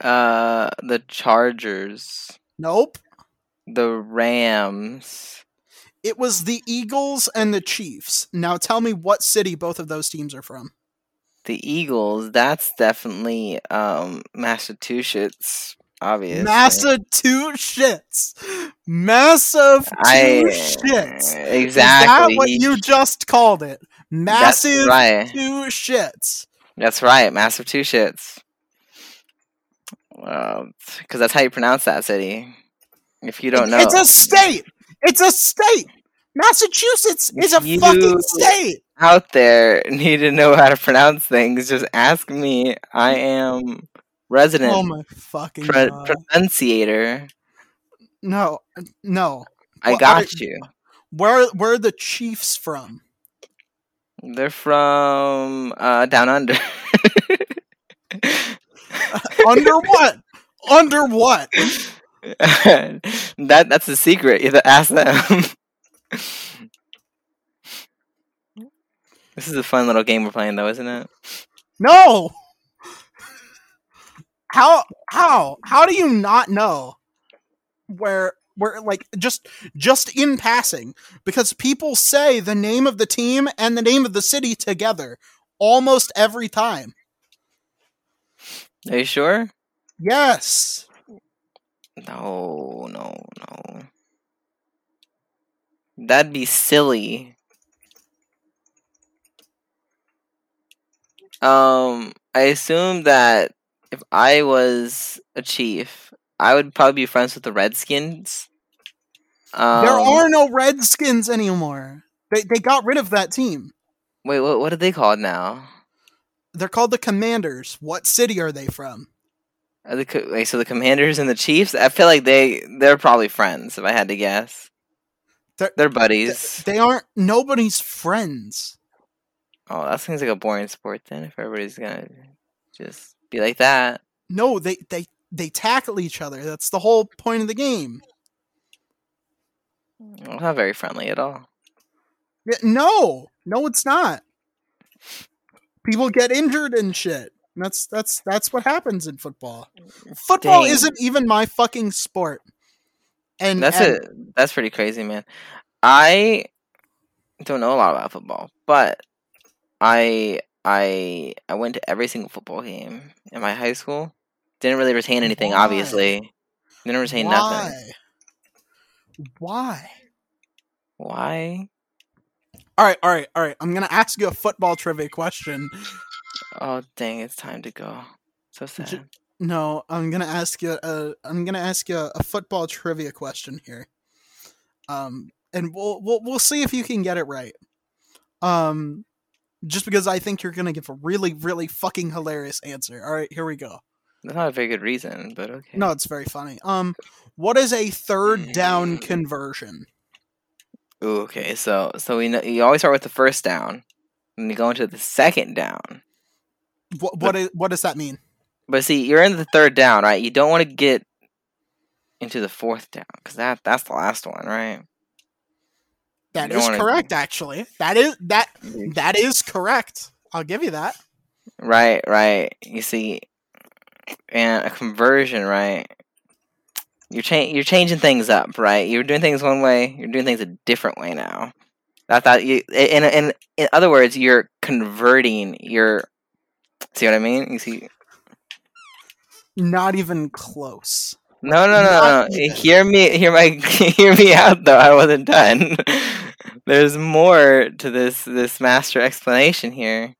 Uh the Chargers. Nope. The Rams. It was the Eagles and the Chiefs. Now tell me what city both of those teams are from. The Eagles, that's definitely um Massachusetts, obviously. Massachusetts. Massive I shits. exactly. Is that what you just called it? Massive right. two shits. That's right. Massive two shits. Because that's how you pronounce that city. If you don't know, It's a state. It's a state. Massachusetts is a You- fucking state. out there need to know how to pronounce things, just ask me. I am resident Oh my fucking god. pronunciator. no, no. I Well, got I- you. Where where are the Chiefs from? They're from uh, down under. *laughs* Under what? Under what? *laughs* *laughs* that that's the secret. You have to ask them. *laughs* this is a fun little game we're playing, though, isn't it? No. How how how do you not know where where like just just in passing because people say the name of the team and the name of the city together almost every time. Are you sure? Yes. No, no, no. That'd be silly. Um, I assume that if I was a chief, I would probably be friends with the Redskins. Um, there are no Redskins anymore. They they got rid of that team. Wait, what? What are they called now? They're called the Commanders. What city are they from? The wait, so the Commanders and the Chiefs? I feel like they they're probably friends. If I had to guess, They're- they're buddies. They aren't nobody's friends. Oh, that seems like a boring sport then. If everybody's gonna just be like that. No, they they they tackle each other. That's the whole point of the game. Well, not very friendly at all. No, no, it's not. People get injured and shit. That's that's that's what happens in football. Mm, football Dang. isn't even my fucking sport. And That's and- it. That's pretty crazy, man. I don't know a lot about football, but I I I went to every single football game in my high school. Didn't really retain anything, Why? obviously. Didn't retain nothing. Why? Why? Why? All right, all right, all right. I'm gonna ask you a football trivia question. Oh dang! It's time to go. So sad. No, I'm gonna ask you. A, I'm gonna ask you a football trivia question here. Um, and we'll we'll we'll see if you can get it right. Um, just because I think you're gonna give a really really fucking hilarious answer. All right, here we go. That's not a very good reason, but okay. No, it's very funny. Um, what is a third down conversion? Ooh, okay. So so we know you always start with the first down, and you go into the second down. What what is, what does that mean? But see, you're in the third down, right? You don't want to get into the fourth down because that that's the last one, right? That is correct. Actually, that is that mm-hmm. that is correct. I'll give you that. Right, right. You see, and a conversion, right? You're cha- you're changing things up, right? You're doing things one way. You're doing things a different way now. That that you in in in other words, you're converting. Your see what I mean? You see? Not even close. No, no, no, no. even. Hear me, hear my, *laughs* hear me out. Though I wasn't done. *laughs* There's more to this this master explanation here.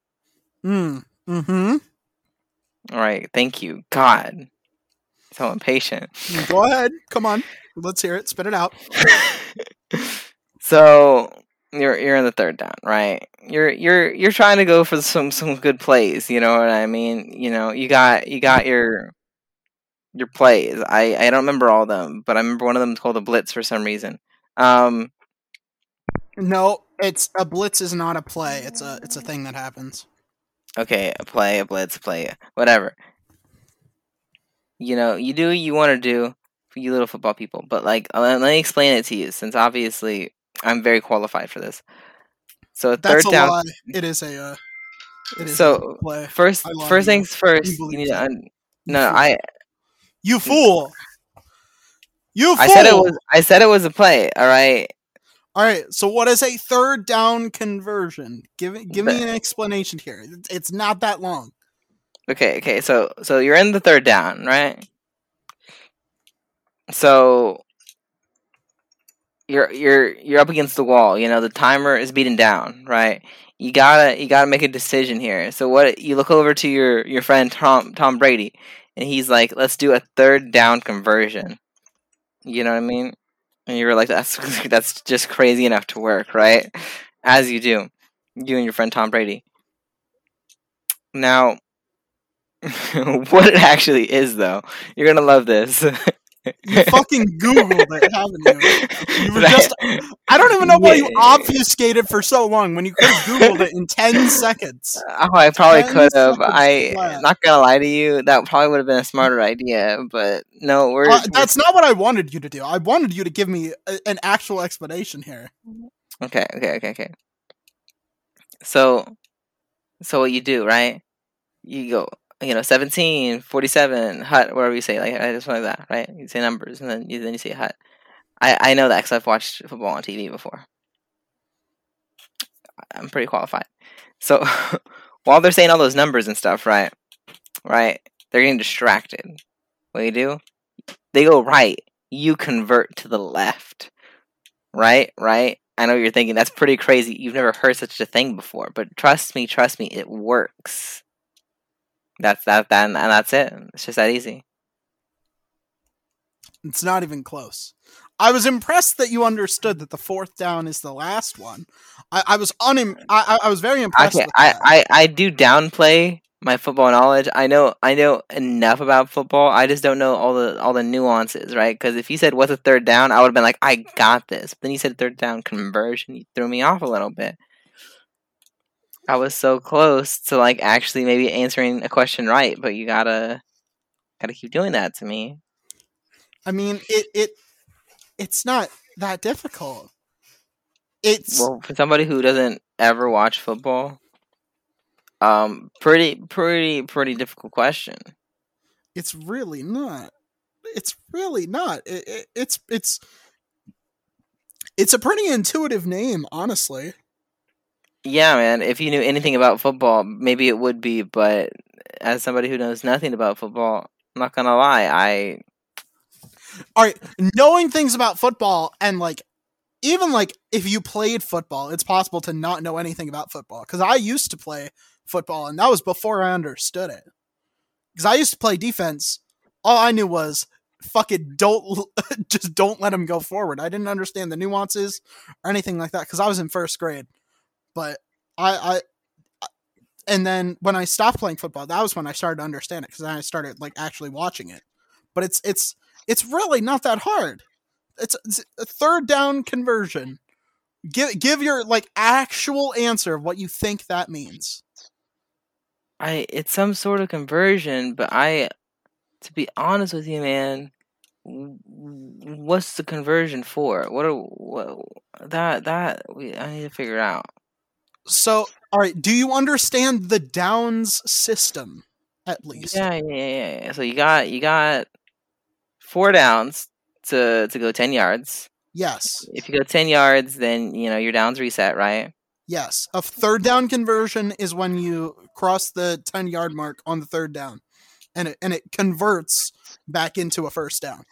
Mm. Hmm. All right, thank you, God. So impatient. Go ahead. Come on. Let's hear it. Spit it out. *laughs* so you're you're in the third down, right? You're you're you're trying to go for some some good plays. You know what I mean? You know you got you got your your plays. I I don't remember all of them, but I remember one of them called a blitz for some reason. Um, No, it's a blitz is not a play. It's a it's a thing that happens. okay, a play, a blitz, a play, whatever. You know, you do what you want to do for you little football people, but like, let me explain it to you, since obviously I'm very qualified for this. So a That's third a down. lie. It is a uh, it is So, a play. First, first you. things first. You You, need to un- no. I You fool. You fool. I said it was I said it was a play. All right. All right. So what is a third down conversion? Give it- give me an explanation here. It's- It's not that long. Okay. Okay. So so you're in the third down, right? So you're you're you're up against the wall. You know the timer is beating down, right? You gotta you gotta make a decision here. So what you look over to your your friend Tom Tom Brady, and he's like, "Let's do a third down conversion." You know what I mean? And you were like, "That's *laughs* that's just crazy enough to work, right?" As you do, you and your friend Tom Brady. Now, *laughs* what it actually is, though, you're gonna love this. *laughs* You fucking googled it, haven't you? You were just I don't even know why you *laughs* obfuscated for so long when you could have googled it in 10 *laughs* seconds. Oh, I probably could have. I flat. not gonna lie to you, that probably would have been a smarter idea. But no, we're, Uh, we're- that's not what I wanted you to do. I wanted you to give me a, an actual explanation here. okay. Okay. Okay. Okay. So, so what you do, right? You go, you know, 17, 47, hut, whatever you say, like I just like that, right? You say numbers, and then you then you say hut. I I know that because I've watched football on TV before. I'm pretty qualified. So *laughs* while they're saying all those numbers and stuff, right? Right? They're getting distracted. What do you do? They go right. You convert to the left. Right? Right? I know you're thinking that's pretty crazy. You've never heard such a thing before, but trust me, trust me, it works. That's that, that and that's it. It's just that easy. It's not even close. I was impressed that you understood that the fourth down is the last one. I, I was unim- I, I I was very impressed. I, that. I, I do downplay my football knowledge. I know I know enough about football. I just don't know all the all the nuances, right? Because if you said what's a third down, I would have been like, I got this. But then you said third down conversion, you threw me off a little bit. I was so close to like actually maybe answering a question right, but you gotta gotta keep doing that to me. I mean, it it it's not that difficult. It's Well, for somebody who doesn't ever watch football, um, pretty pretty pretty difficult question. it's really not. It's really not. It, it, it's it's it's a pretty intuitive name, honestly. Yeah, man. If you knew anything about football, maybe it would be. But as somebody who knows nothing about football, I'm not gonna lie. I All right, knowing things about football and like even like if you played football, it's possible to not know anything about football because I used to play football and that was before I understood it. Because I used to play defense, all I knew was fucking don't *laughs* just don't let him go forward. I didn't understand the nuances or anything like that because I was in first grade. But I, I, and then when I stopped playing football, that was when I started to understand it because then I started like actually watching it. But it's it's it's really not that hard. It's, it's a third down conversion. Give give your like actual answer of what you think that means. I it's some sort of conversion, but I to be honest with you, man, what's the conversion for? What are what that that we I need to figure out. So, all right, do you understand the downs system at least? Yeah, yeah, yeah, yeah. So you got you got four downs to to go ten yards. Yes. If you go ten yards, then you know your downs reset, right? Yes. A third down conversion is when you cross the 10 yard mark on the third down and it and it converts back into a first down.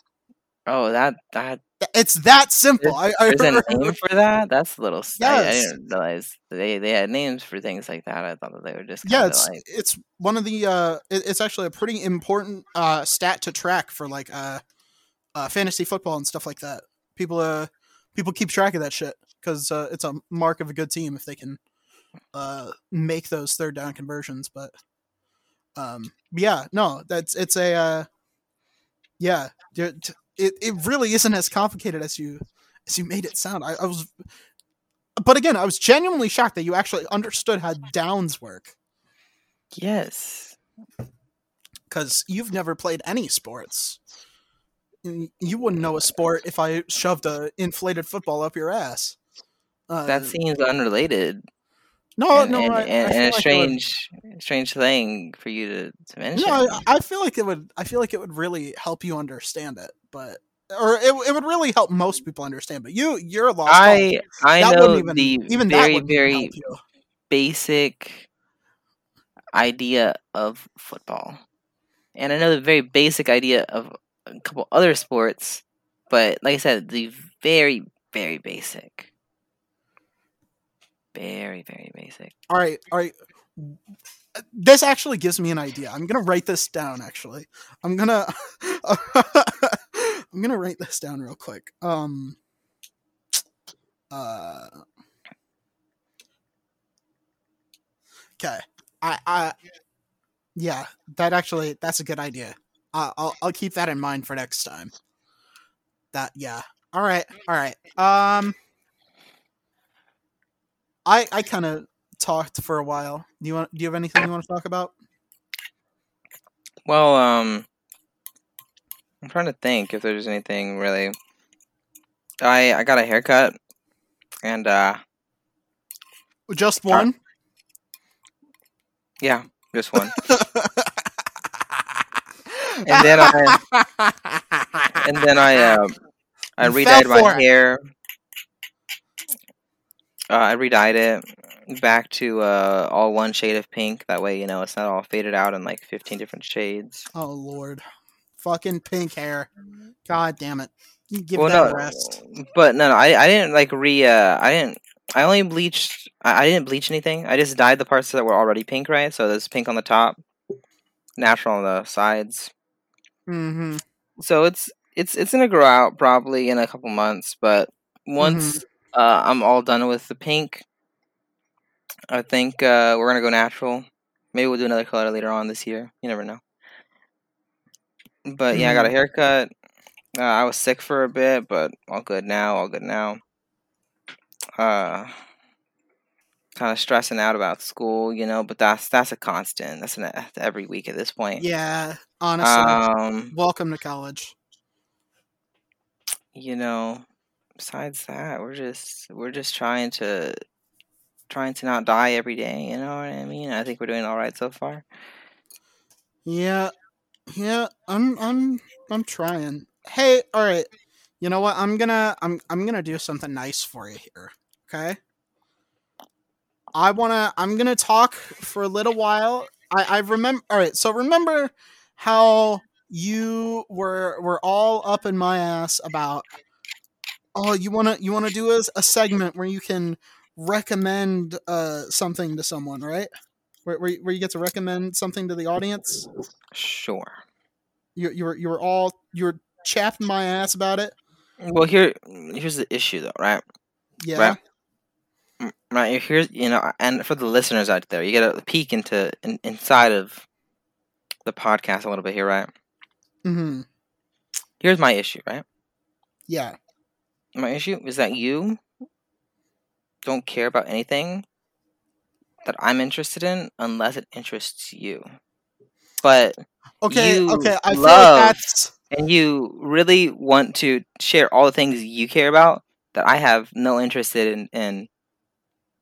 Oh, that that It's that simple. I, I there's a name for that. That's a little. s- I- I, Yes. didn't realize they they had names for things like that. I thought that they were just yeah, it's like it's one of the uh it- it's actually a pretty important uh stat to track for like uh uh fantasy football and stuff like that. People uh people keep track of that shit cuz uh it's a mark of a good team if they can uh make those third down conversions, but um yeah, no, that's it's a uh yeah, t- it it really isn't as complicated as you as you made it sound. I, I was but again, I was genuinely shocked that you actually understood how downs work yes. because you've never played any sports. You wouldn't know a sport if I shoved a inflated football up your ass. Uh, That seems unrelated no, and, no, and, I, I and, feel and a like it would- strange strange thing for you to, to mention. No, I, I feel like it would. I feel like it would really help you understand it, but or it, it would really help most people understand. But you, you're a lost. cause. I I That know wouldn't even the even that very very basic idea of football, and I know the very basic idea of a couple other sports. But like I said, the very very basic, very very basic. All right, all right. This actually gives me an idea. I'm gonna write this down. Actually, I'm gonna *laughs* I'm gonna write this down real quick. Um. Uh. Okay. I. I. Yeah, that actually that's a good idea. I I'll I'll keep that in mind for next time. That yeah. All right. All right. Um. I I kind of talked for a while. Do you want? Do you have anything you want to talk about? Well, um, I'm trying to think if there's anything really. I I got a haircut, and uh, Just one. yeah, just one. *laughs* And then I and then I uh, I You redyed my it. hair. Uh, I redyed it back to uh, all one shade of pink. That way, you know, it's not all faded out in like 15 different shades. oh lord, fucking pink hair. God damn it. You give well, that no, a rest. but no, no, I, I didn't like re. Uh, I didn't. I only bleached. I, I didn't bleach anything. I just dyed the parts that were already pink, right? So there's pink on the top, natural on the sides. Mm-hmm. So it's it's it's gonna grow out probably in a couple months, but once uh, I'm all done with the pink, I think uh, we're gonna go natural. Maybe we'll do another color later on this year. You never know. But yeah, I got a haircut. Uh, I was sick for a bit, but all good now. All good now. Uh, kind kind of stressing out about school, you know, but that's that's a constant. That's an every week at this point. Yeah, honestly. Um, welcome to college. you know, besides that, we're just we're just trying to trying to not die every day, you know what I mean? I think we're doing all right so far. Yeah, yeah. I'm, I'm, I'm trying. Hey, all right. You know what? I'm gonna, I'm, I'm gonna do something nice for you here. Okay. I wanna, I'm gonna talk for a little while. I, I remember. All right. So remember how you were, were all up in my ass about. Oh, you wanna, you wanna do a, a segment where you can recommend uh something to someone, right? Where, where, where you get to recommend something to the audience. Sure. You you were you were all you were chaffing my ass about it. Well, here here's the issue though, right? Yeah. Right. Mm, Right. Here's you know, and for the listeners out there, you get a peek into in, inside of the podcast a little bit here, right? Mm-hmm. Here's my issue, right? Yeah. My issue is that you don't care about anything that I'm interested in unless it interests you. But Okay. Okay. I feel love- like that's and you really want to share all the things you care about that I have no interest in. in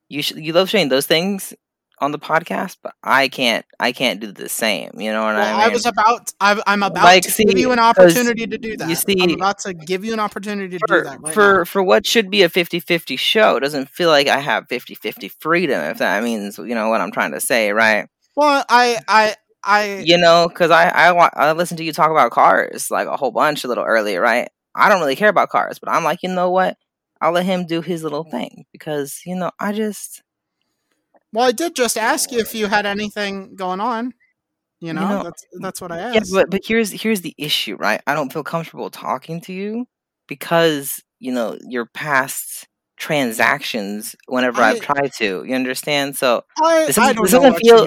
you sh- you love sharing those things on the podcast, but I can't. I can't do the same. You know what well, I mean? I, was about. I, I'm about Like, to see, give you an opportunity to do that. you see- I'm about to give you an opportunity to do for that right for, now. for what should be a 50-50 show it doesn't feel like I have 50-50 freedom if that means you know what I'm trying to say right Well, I I I you know because I, I wa- I listen to you talk about cars like a whole bunch a little earlier right I don't really care about cars but I'm like you know what I'll let him do his little thing because you know I just well, I did just ask you if you had anything going on. You know, know, that's that's what I yeah asked. but but here's here's the issue right I don't feel comfortable talking to you because you know your past transactions whenever I- I've tried to you understand so I, this I don't this know doesn't feel-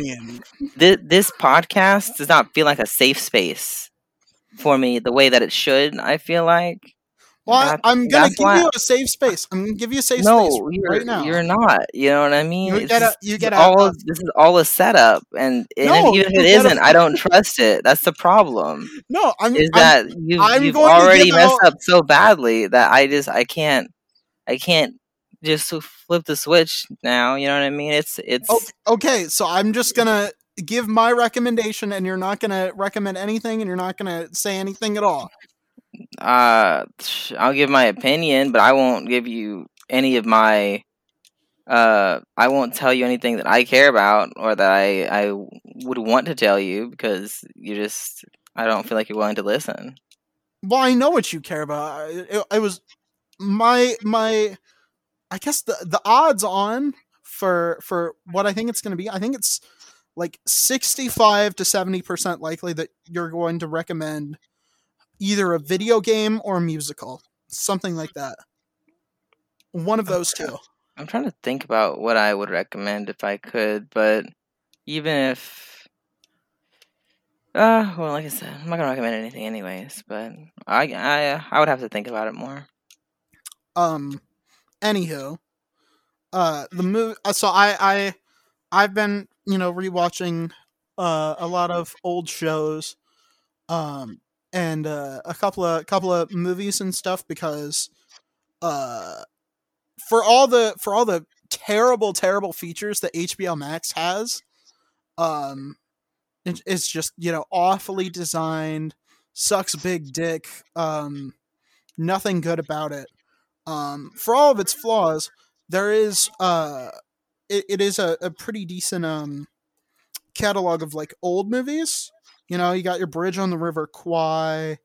this, this podcast does not feel like a safe space for me the way that it should i feel like Well, That- I'm gonna give why- you a safe space. I'm gonna give you a safe no space you're, right now. you're not you know what i mean You get a- you this get is all a- this is all a setup and, and No, even if you it isn't i don't trust it that's the problem no, I'm. is I'm that you've, I'm you've already messed out- up so badly that i just i can't i can't just flip the switch now you know what i mean it's it's Okay, okay, so I'm just gonna give my recommendation, and you're not gonna recommend anything, and you're not gonna say anything at all. Uh I'll give my opinion, but I won't give you any of my uh I won't tell you anything that I care about or that I I would want to tell you because you just I don't feel like you're willing to listen. Well, I know what you care about. It, it, was my my. I guess the the odds on for for what I think it's gonna be. I think it's like sixty five to seventy percent likely that you're going to recommend either a video game or a musical, something like that. One of those two. I'm trying to think about what I would recommend if I could, but even if uh well like I said, I'm not gonna recommend anything anyways, but I I I would have to think about it more. um anywho uh the movie uh, so i i i've been you know rewatching uh a lot of old shows um and uh a couple of couple of movies and stuff because uh for all the for all the terrible terrible features that hbo max has um it, it's just you know awfully designed sucks big dick um nothing good about it um, for all of its flaws, there is uh, it, it is a, a pretty decent um catalog of like old movies. You know, you got your Bridge on the River Kwai,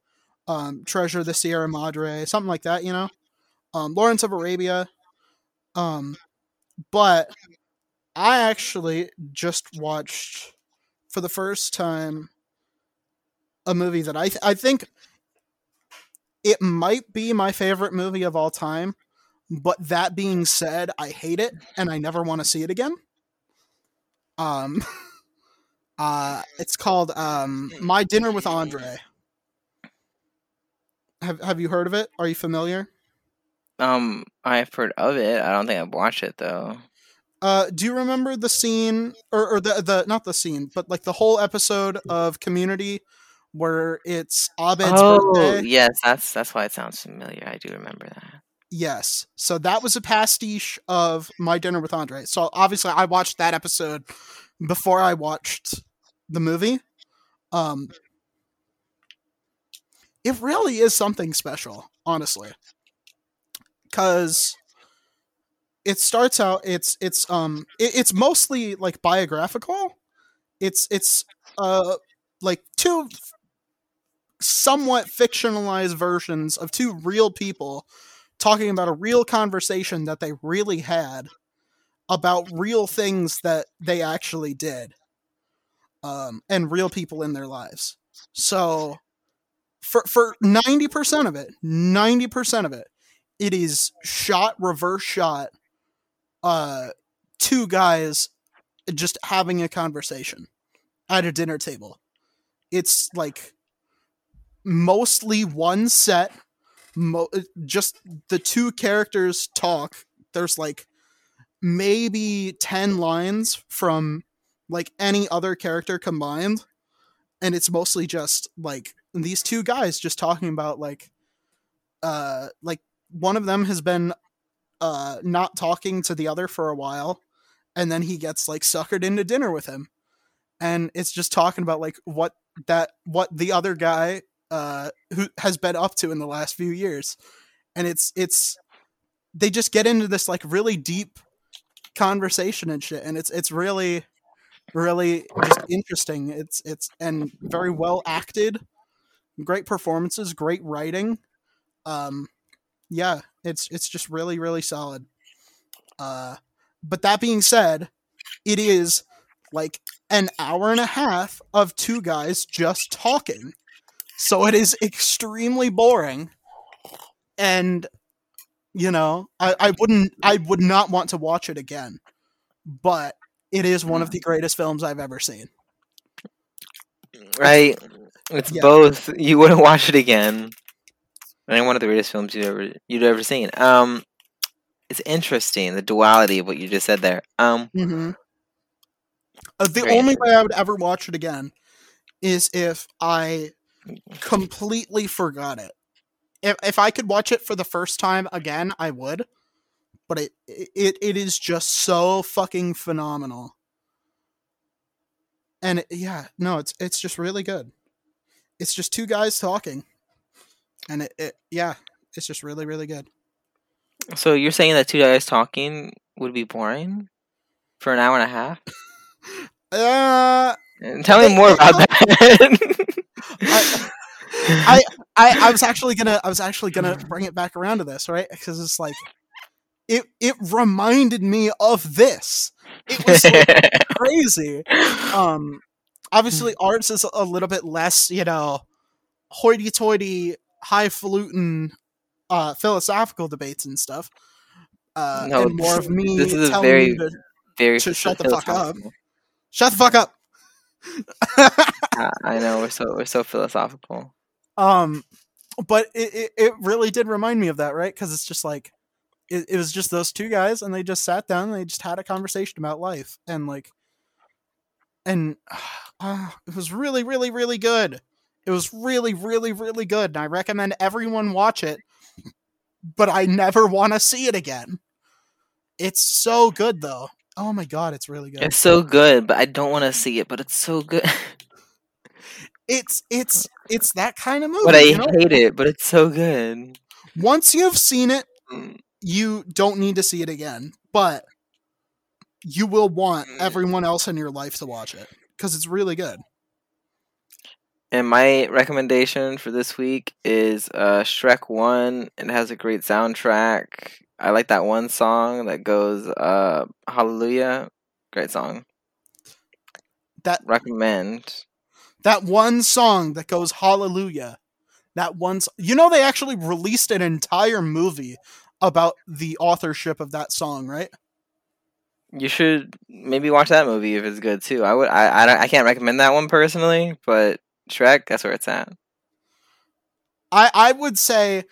um, Treasure of the Sierra Madre, something like that. You know, um, Lawrence of Arabia. Um, but I actually just watched for the first time a movie that I th- I think it might be my favorite movie of all time, but that being said, I hate it and I never want to see it again. Um *laughs* uh it's called um My Dinner with Andre. Have have you heard of it? Are you familiar? Um I've heard of it. I don't think I've watched it though. Uh, do you remember the scene, or, or the the not the scene, but like the whole episode of Community where it's Abed's Oh, birthday? yes, that's that's why it sounds familiar. I do remember that. Yes. So that was a pastiche of My Dinner with Andre. So obviously I watched that episode before I watched the movie. Um it really is something special, honestly. Cuz it starts out it's it's um it, it's mostly like biographical. It's it's uh like two somewhat fictionalized versions of two real people talking about a real conversation that they really had about real things that they actually did um, and real people in their lives. So for for 90% of it 90% of it it is shot reverse shot uh two guys just having a conversation at a dinner table. It's like mostly one set mo- just the two characters talk. There's like maybe 10 lines from like any other character combined. And it's mostly just like these two guys just talking about like uh like one of them has been uh not talking to the other for a while and then he gets like suckered into dinner with him. And it's just talking about like what that what the other guy uh who has been up to in the last few years. And it's it's they just get into this like really deep conversation and shit. And it's it's really really just interesting. It's it's and very well acted great performances great writing. Um yeah it's it's just really really solid. Uh but that being said it is like an hour and a half of two guys just talking. So it is extremely boring. And you know I, I wouldn't i would not want to watch it again. But it is one of the greatest films i've ever seen Right? It's Yeah. both. You wouldn't watch it again. And one of the greatest films you ever you'd ever seen. Um, it's interesting the duality of what you just said there. Um, mm-hmm. uh, the Very only way i would ever watch it again is if i completely forgot it if, if i could watch it for the first time again i would but it it, it is just so fucking phenomenal. And it, yeah no it's it's just really good. It's just two guys talking. And it, it yeah it's just really really good. So you're saying that two guys talking would be boring for an hour and a half? *laughs* uh Tell me more about that. I- I, I I was *laughs* actually gonna I was actually gonna bring it back around to this right? Because it's like it it reminded me of this. It was like, *laughs* crazy. Um obviously arts is a little bit less you know hoity-toity highfalutin uh philosophical debates and stuff uh No, and more of me this is telling very- to Very To shut the fuck up. shut the fuck up. I- I know we're so we're so philosophical. *laughs* um but it, it, it really did remind me of that right? Because it's just like it, it was just those two guys and they just sat down and they just had a conversation about life and like and *sighs* uh, it was really really really good it was really really really good and i recommend everyone watch it but i never want to see it again it's so good though oh my god it's really good It's so good, but I don't want to see it. But it's so good. it's it's it's that kind of movie but I you know? hate it. But it's so good. once you've seen it Mm. You don't need to see it again, but you will want Mm. everyone else in your life to watch it because it's really good. And my recommendation for this week is uh, Shrek One. It has a great soundtrack. I like that one song that goes uh, Hallelujah. Great song. That Recommend. that one song that goes Hallelujah. That one, s- you know, they actually released an entire movie about the authorship of that song, right? You should maybe watch that movie if it's good too. I would. I. I, don't- I can't recommend that one personally, but Shrek. That's where it's at. I I would say,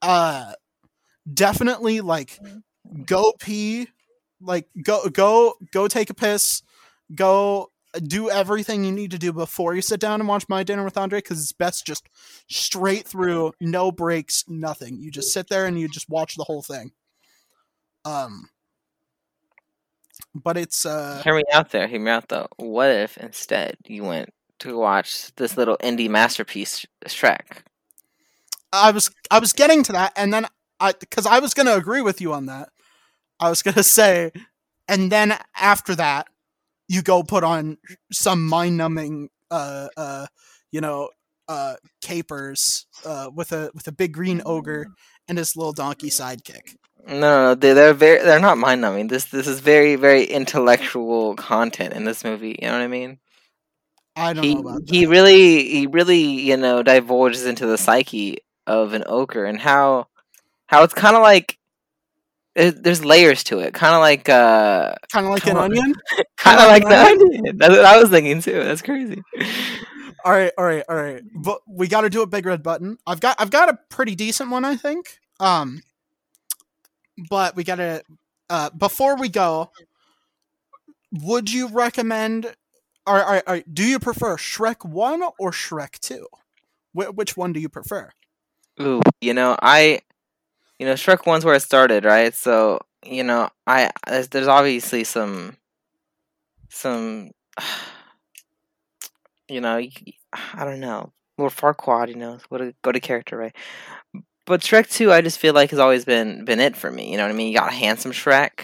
uh, definitely like go pee like go go go take a piss, go do everything you need to do before you sit down and watch My Dinner with Andre because it's best just straight through, no breaks, nothing. You just sit there and you just watch the whole thing. Um, but it's uh, Hear me out there. Hear me out though. What if instead you went to watch this little indie masterpiece, Shrek? I was I was getting to that, and then I because I was gonna agree with you on that. I was gonna *laughs* say, and then after that, you go put on some mind numbing, uh, uh, you know, uh, capers, uh, with a with a big green ogre and his little donkey sidekick. No, no, no. They, they're very. They're not mind numbing. This this is very very intellectual content in this movie. You know what I mean? I don't He know about he really he really you know divulges into the psyche of an ogre and how how it's kind of like it, there's layers to it. Kind of like uh, Kind of like an on. onion. kind of like like the that? onion. That's what I was thinking too. That's crazy. All right, all right, all right. But we got to do a big red button. I've got I've got a pretty decent one, I think. Um, but we got to uh before we go. Would you recommend? All right, all right, all right. Do you prefer Shrek One or Shrek Two? Wh- which one do you prefer? Ooh, you know, I, you know, Shrek One's where it started, right? So, you know, I there's, there's obviously some, some, *sighs* you know, I don't know, more Farquaad, you know, what a go to character, right? But Shrek Two, I just feel like has always been been it for me. You know what I mean? You got a handsome Shrek,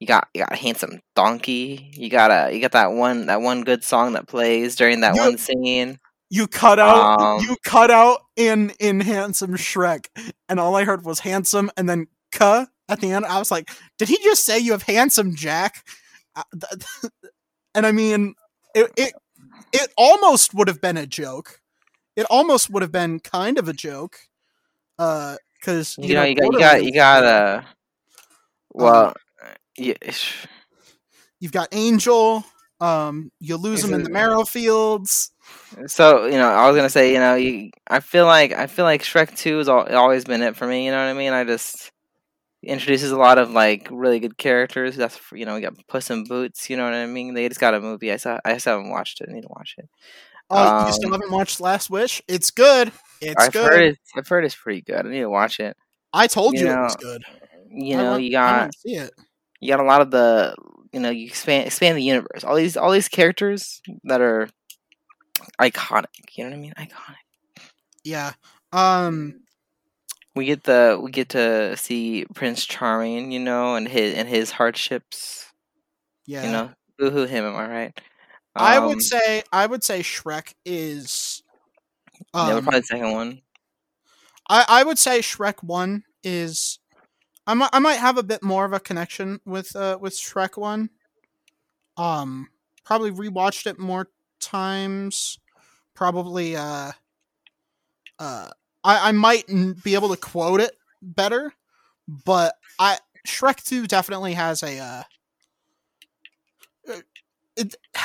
you got you got a handsome donkey, you got a you got that one that one good song that plays during that You- one scene. You cut out. Um, you cut out in in handsome Shrek, and all I heard was handsome, and then "cuh" at the end. I was like, did he just say you have handsome Jack? Uh, and I mean, it it it almost would have been a joke. It almost would have been kind of a joke, uh, because you, know, you got you got you got uh well yeah, you've got Angel. Um, you lose him in the marrow fields. So you know i was gonna say you know you, i feel like i feel like shrek 2 has al- always been it for me you know what i mean i just introduces a lot of like really good characters that's you know we got puss in boots you know what i mean they just got a movie i saw i just haven't watched it i need to watch it Oh, you still Um, haven't watched Last Wish? It's good. It's i've good. heard it i've heard it's pretty good i need to watch it I told you you, it was good. you know you I got went see it. you got a lot of the you know you expand expand the universe all these all these characters that are iconic you know what i mean iconic Yeah. Um. we get the we get to see prince charming you know and his and his hardships Yeah. you know boohoo him am i right I Um, would say I would say Shrek is. Um, yeah probably the second one I I would say Shrek One is. I might I might have a bit more of a connection with uh with Shrek One. Um, probably rewatched it more times. Probably uh. Uh, I I might be able to quote it better, but I Shrek Two definitely has a uh. uh, It, *sighs*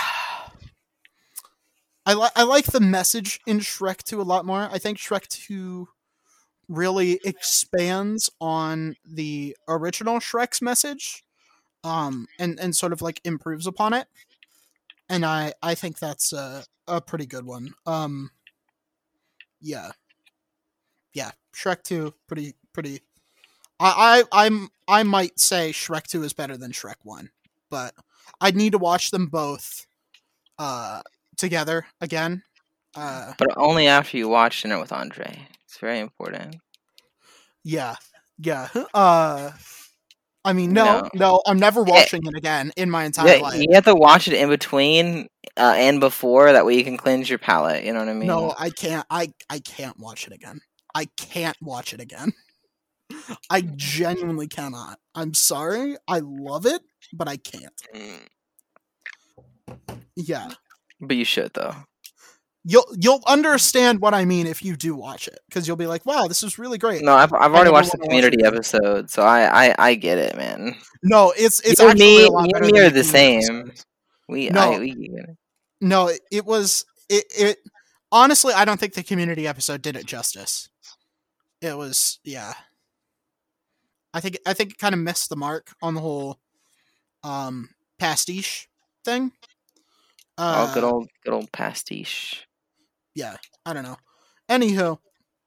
I like I like the message in Shrek 2 a lot more. I think Shrek 2 really expands on the original Shrek's message um and and sort of like improves upon it. And I I think that's a a pretty good one. Um yeah. Yeah, Shrek 2 pretty pretty I I I'm I might say Shrek 2 is better than Shrek 1, but I'd need to watch them both uh together again. Uh but only after you watch dinner with andre it's very important yeah. Yeah. Uh I mean no, No. no, I'm never watching it again in my entire yeah, life. you have to watch it in between uh, and before that way you can cleanse your palate you know what i mean No, I can't I I can't watch it again. I can't watch it again. *laughs* I genuinely cannot. I'm sorry. I love it, but I can't. Mm, Yeah. but you should though You'll you'll understand what I mean if you do watch it cuz you'll be like, "Wow, this is really great." no i've, I've already watched the wanna watch community episode so I, I i get it man No, it's it's you and actually me, a lot you and me are the same. episode. We, No. I, we. No, it, was it it honestly I don't think the community episode did it justice. It was yeah. I think I think it kind of missed the mark on the whole um pastiche thing. oh, good Uh, old, good old pastiche. Yeah, I don't know. Anywho,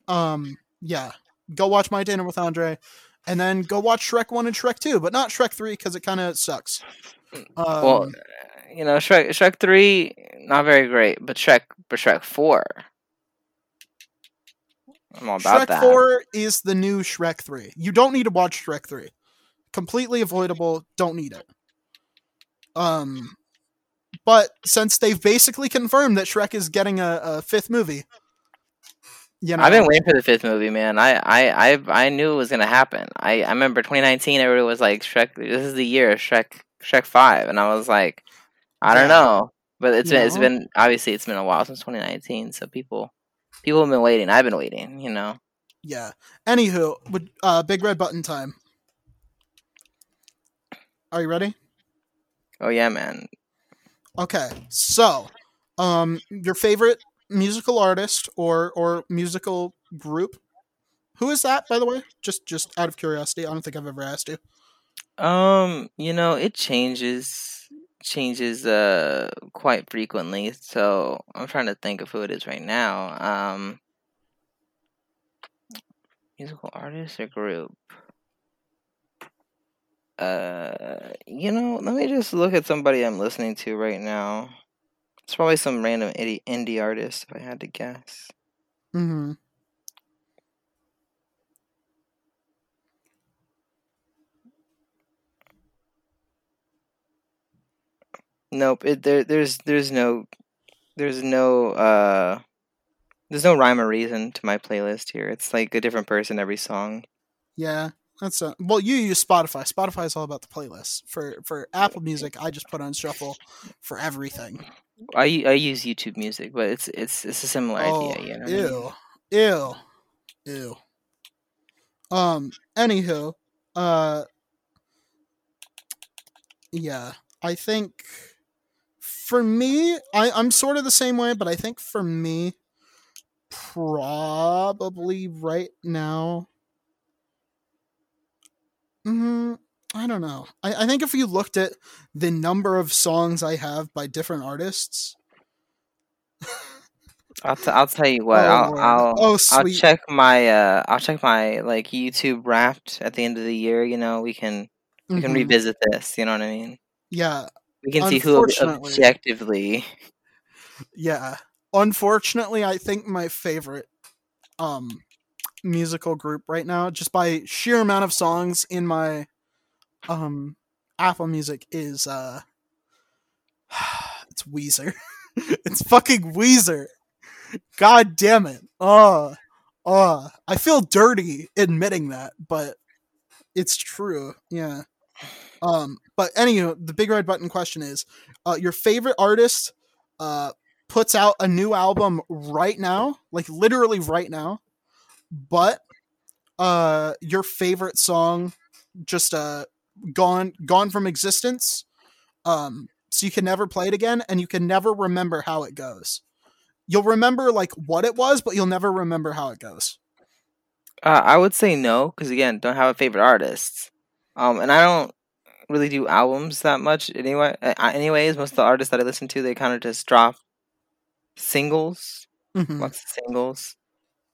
um, yeah, go watch My Dinner with Andre, and then go watch Shrek One and Shrek Two, but not Shrek Three because it kind of sucks. Um, well, you know, Shrek, Shrek three, not very great, but Shrek, but Shrek four, I'm all about Shrek that. Four is the new Shrek Three. You don't need to watch Shrek Three. Completely avoidable. Don't need it. Um, but since they've basically confirmed that Shrek is getting a, a fifth movie, you know, I've been waiting for the fifth movie, man. I, I, I, I knew it was gonna happen. I, I remember 2019. Everybody was like, "Shrek, this is the year of Shrek, Shrek 5. and I was like, I don't know, but it's You been, it's know? been obviously it's been a while since 2019, so people, people have been waiting. I've been waiting, you know. yeah. Anywho, would uh, big red button time. Are you ready? Oh yeah, man. Okay, so, um, your favorite musical artist or or musical group? Who is that, by the way? Just just out of curiosity. I don't think I've ever asked you. Um, you know, it changes changes uh quite frequently. So I'm trying to think of who it is right now. Um musical artist or group. Uh you know, let me just look at somebody I'm listening to right now. It's probably some random indie, indie artist if I had to guess. Mm-hmm. Nope, it there there's there's no there's no uh there's no rhyme or reason to my playlist here. It's like a different person every song. Yeah, that's a, well. You use Spotify. Spotify is all about the playlist. For for Apple Music, I just put on shuffle for everything. I I use YouTube Music, but it's it's it's a similar Oh, idea, you know. what I mean? ew, ew, ew. Um. Anywho, uh, yeah, I think for me, I I'm sort of the same way, but I think for me, probably right now. Hmm I don't know. I, I think if you looked at the number of songs I have by different artists, *laughs* I'll t- I'll tell you what. Oh, I'll I'll Oh, I'll check my uh I'll check my like YouTube Wrapped at the end of the year. You know, we can we can Mhm. revisit this. You know what I mean? yeah, We can see who ob- objectively. *laughs* yeah. Unfortunately, I think my favorite um musical group right now, just by sheer amount of songs in my um Apple Music, is uh *sighs* it's Weezer. *laughs* it's fucking Weezer. God damn it. Oh, oh. I feel dirty admitting that, but it's true. Yeah. Um, but anyway, the big red button question is uh, your favorite artist uh, puts out a new album right now, like literally right now, but uh, your favorite song just uh, gone gone from existence. Um, so you can never play it again, and you can never remember how it goes. You'll remember like what it was, but you'll never remember how it goes. Uh, I would say no, because again, don't have a favorite artist. Um, and I don't really do albums that much anyway. Uh, anyways, most of the artists that I listen to, they kind of just drop singles, Mhm. lots of singles.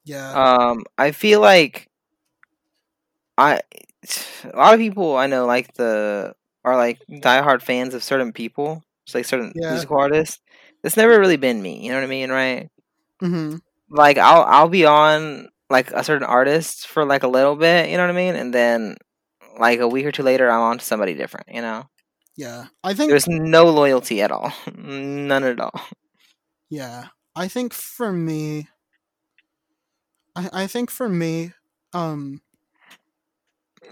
Yeah. Um, I feel like I a lot of people I know like the are like diehard fans of certain people, just like certain Yeah. musical artists. It's never really been me. You know what I mean, right? hmm Like I'll I'll be on like a certain artist for like a little bit. You know what I mean, and then like a week or two later, I'm on to somebody different. You know, Yeah. I think there's no loyalty at all, *laughs* none at all. Yeah, I think for me, I, I think for me, um,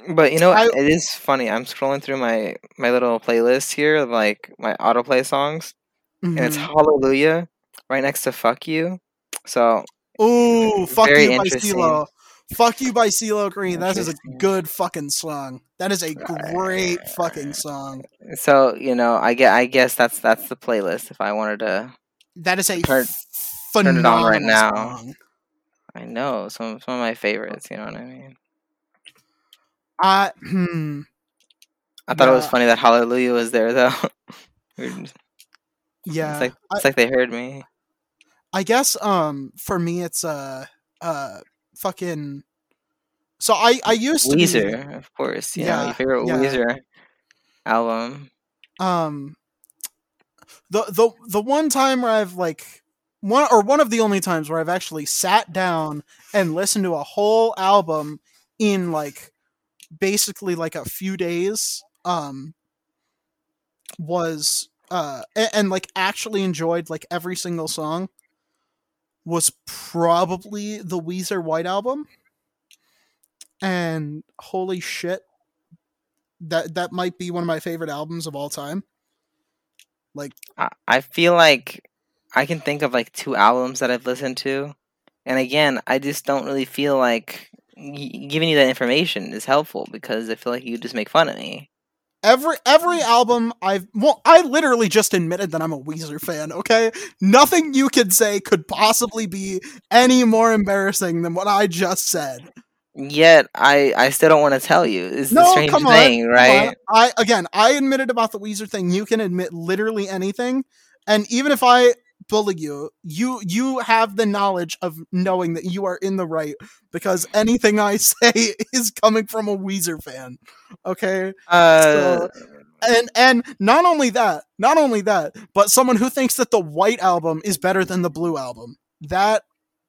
But you know, I- it is funny. I'm scrolling through my my little playlist here of like my autoplay songs, and it's mhm. Hallelujah right next to Fuck You. So ooh, fuck you by. CeeLo, fuck you by CeeLo Green. That is a good fucking song. That is a great fucking song. so you know, I get I guess that's that's the playlist. If I wanted to, That is a Turn- f- turn it on right now. song. I know some some of my favorites. You know what I mean? I hmm. I thought it was funny that Hallelujah was there though. *laughs* Yeah, It's like I, like they heard me. I guess um for me it's uh uh fucking. So I I used to be Weezer, of course. You know, yeah your favorite yeah Weezer album. um the the the one time where I've like one or one of the only times where I've actually sat down and listened to a whole album in like basically like a few days um was uh and, and like actually enjoyed like every single song was probably the Weezer White album. And holy shit that that might be one of my favorite albums of all time. Like I, I feel like I can think of like two albums that I've listened to, and again, I just don't really feel like giving you that information is helpful because I feel like you just make fun of me. every every album I've well, I literally just admitted that I'm a Weezer fan. Okay, nothing you could say could possibly be any more embarrassing than what I just said. Yet I I still don't want to tell you. It's the No, strange come on, thing, right? I again, I admitted about the Weezer thing. You can admit literally anything, and even if I bully you, you you have the knowledge of knowing that you are in the right because anything I *laughs* say is coming from a Weezer fan. Okay, Uh, so and and not only that, not only that, but someone who thinks that the White album is better than the Blue album. That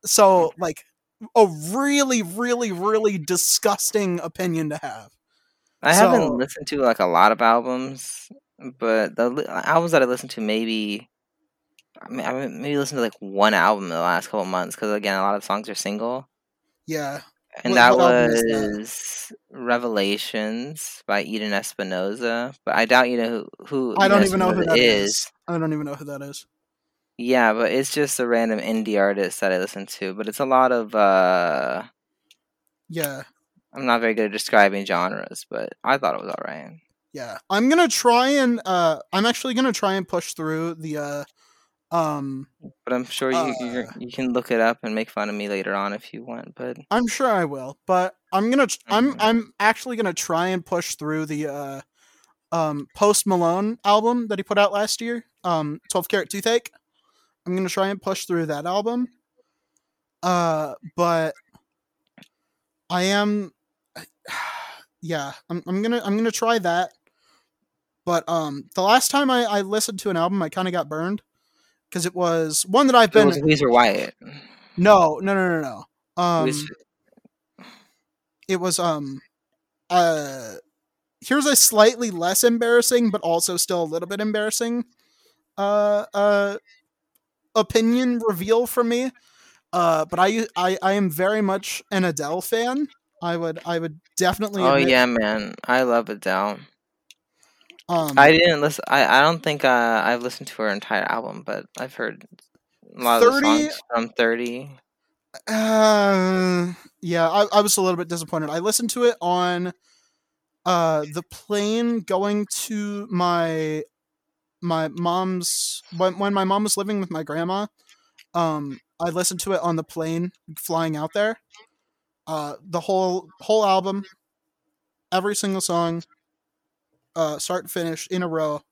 so like a really, really, really disgusting opinion to have. I haven't listened to like a lot of albums, but the albums that I listened to maybe I mean, I maybe listened to like one album in the last couple months because again, a lot of songs are single, yeah, and what that what is that? was Revelations by Eden Espinoza. But I doubt you know who, who I don't even know who that is. is. I don't even know who that is. Yeah, but it's just a random indie artist that I listen to. But it's a lot of uh, Yeah, I'm not very good at describing genres, but I thought it was alright. yeah. I'm gonna try and uh, I'm actually gonna try and push through the uh, um. But I'm sure you you Uh, you can look it up and make fun of me later on if you want. But I'm sure I will, but I'm gonna. I'm. Mhm. I'm actually gonna try and push through the uh, um, Post Malone album that he put out last year. Um, Twelve Carat Toothache. I'm gonna try and push through that album. Uh, but I am. *sighs* Yeah, I'm. I'm gonna. I'm gonna try that. But um, the last time I, I listened to an album, I kind of got burned because it was one that I've it been. was Weezer White. No, no, no, no, no. Um, Weezer- it was um uh here's a slightly less embarrassing but also still a little bit embarrassing uh uh opinion reveal from me uh but i i i am very much an adele fan i would i would definitely oh admit, yeah, man, I love Adele. Um I didn't listen. I, I don't think uh, I've listened to her entire album, but I've heard a lot of the songs from Thirty. Uh, yeah, I, I was a little bit disappointed. I listened to it on uh the plane going to my my mom's when when my mom was living with my grandma. Um, I listened to it on the plane flying out there. Uh, the whole whole album, every single song, uh, start to finish in a row.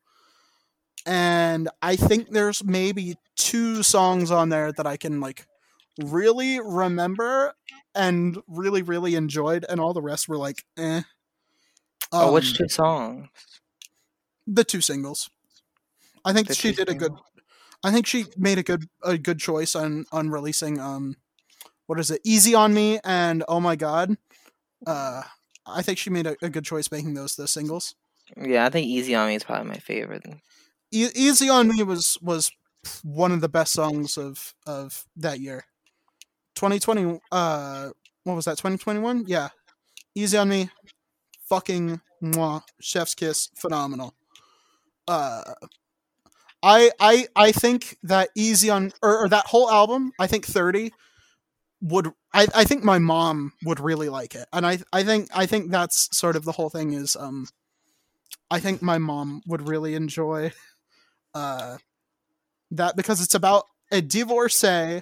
And I think there's maybe two songs on there that I can like really remember and really really enjoyed and all the rest were like eh. Oh, which Um, two songs? the two singles. I think The she did a good i think she made a good a good choice on on releasing um what is it easy on me and oh my god. Uh i think she made a, a good choice making those the singles Yeah, I think Easy on Me is probably my favorite. e- easy on me was was one of the best songs of of that year. 2020 uh what was that 2021 yeah. Easy on me fucking mwah, chef's kiss phenomenal. Uh i i i think that easy on or, or that whole album i think 30 would I, I think my mom would really like it. And i i think i think that's sort of the whole thing is um i think my mom would really enjoy uh that because it's about a divorcee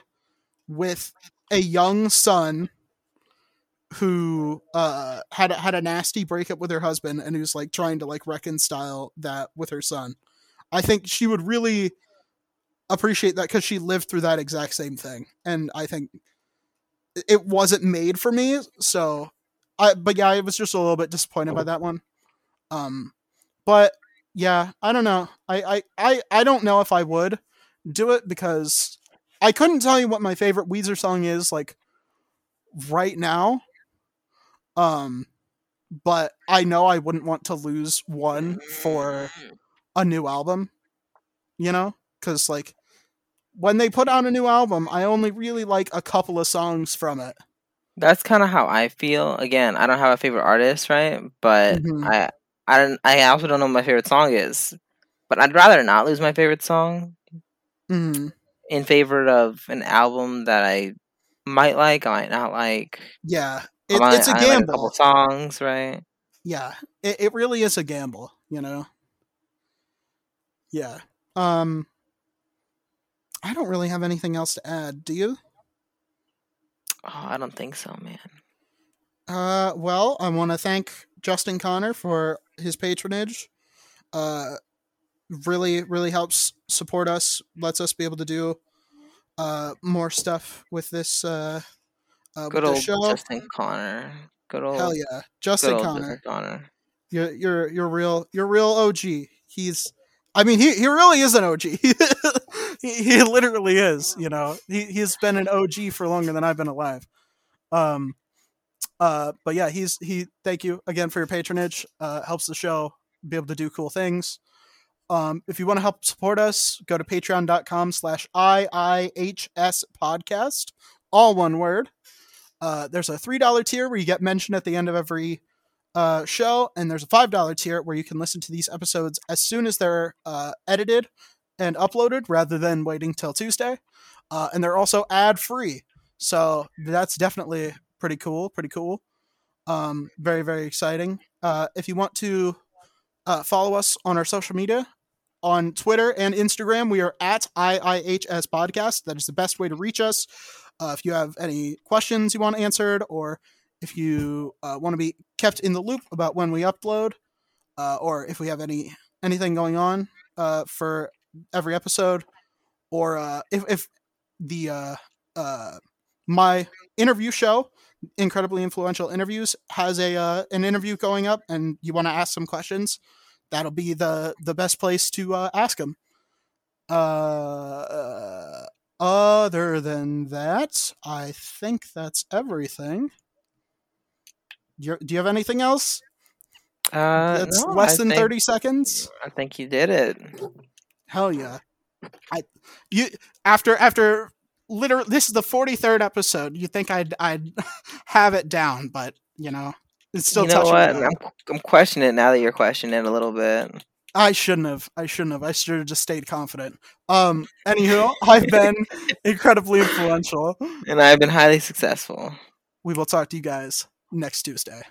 with a young son who uh had had a nasty breakup with her husband and who's like trying to like reconcile that with her son. I think she would really appreciate that because she lived through that exact same thing, and I think it wasn't made for me. So, I but yeah, I was just a little bit disappointed by that one. Um, but yeah, I don't know. I I I, I don't know if I would do it because I couldn't tell you what my favorite Weezer song is like right now. Um, but I know I wouldn't want to lose one for a new album, you know, because like when they put out a new album, I only really like a couple of songs from it. That's kind of how I feel. Again, I don't have a favorite artist, right? But Mhm. I I don't I also don't know what my favorite song is. But I'd rather not lose my favorite song Mhm. in favor of an album that I might like, I might not like. Yeah, it, might- it's a I like a gamble. couple songs, right? yeah, it, it really is a gamble, you know. Yeah. Um. I don't really have anything else to add. Do you? Oh, I don't think so, man. Uh, well, I want to thank Justin Connor for his patronage. Uh, really, really helps support us, lets us be able to do uh more stuff with this uh, uh Good old show. Justin Connor. Good old, Hell yeah, Justin Connor. Justin Connor. You're you're you're real. You're real OG. He's. I mean, he, he really is an OG. *laughs* he, he literally is. You know, he he's been an OG for longer than I've been alive. Um, uh, but yeah, he's he. Thank you again for your patronage. Uh, helps the show be able to do cool things. Um, if you want to help support us, go to patreon.com slash IIHS podcast, all one word. Uh, there's a $3 tier where you get mentioned at the end of every uh, show, and there's a $5 tier where you can listen to these episodes as soon as they're uh, edited and uploaded rather than waiting till Tuesday. Uh, and they're also ad free. So that's definitely pretty cool. Pretty cool. Um, very, very exciting. Uh, if you want to uh, follow us on our social media, on Twitter and Instagram, we are at IIHS Podcast. That is the best way to reach us. Uh, if you have any questions you want answered, or if you uh, want to be kept in the loop about when we upload, uh, or if we have any anything going on uh, for every episode, or if, if the my interview show, incredibly influential interviews, has a uh, an interview going up, and you want to ask some questions, that'll be the the best place to uh, ask them. Uh, other than that, I think that's everything. You're, do you have anything else? Uh, That's no, less I than think- thirty seconds. I think you did it. Hell yeah! I you after after literally this is the forty third episode. You think I'd I'd *laughs* have it down, but you know it's still you know touching. what? I'm, I'm questioning it now that you're questioning it a little bit. I shouldn't have. I shouldn't have. I should have just stayed confident. Um. Anywho, *laughs* I've been *laughs* incredibly influential. And I've been highly successful. We will talk to you guys next Tuesday.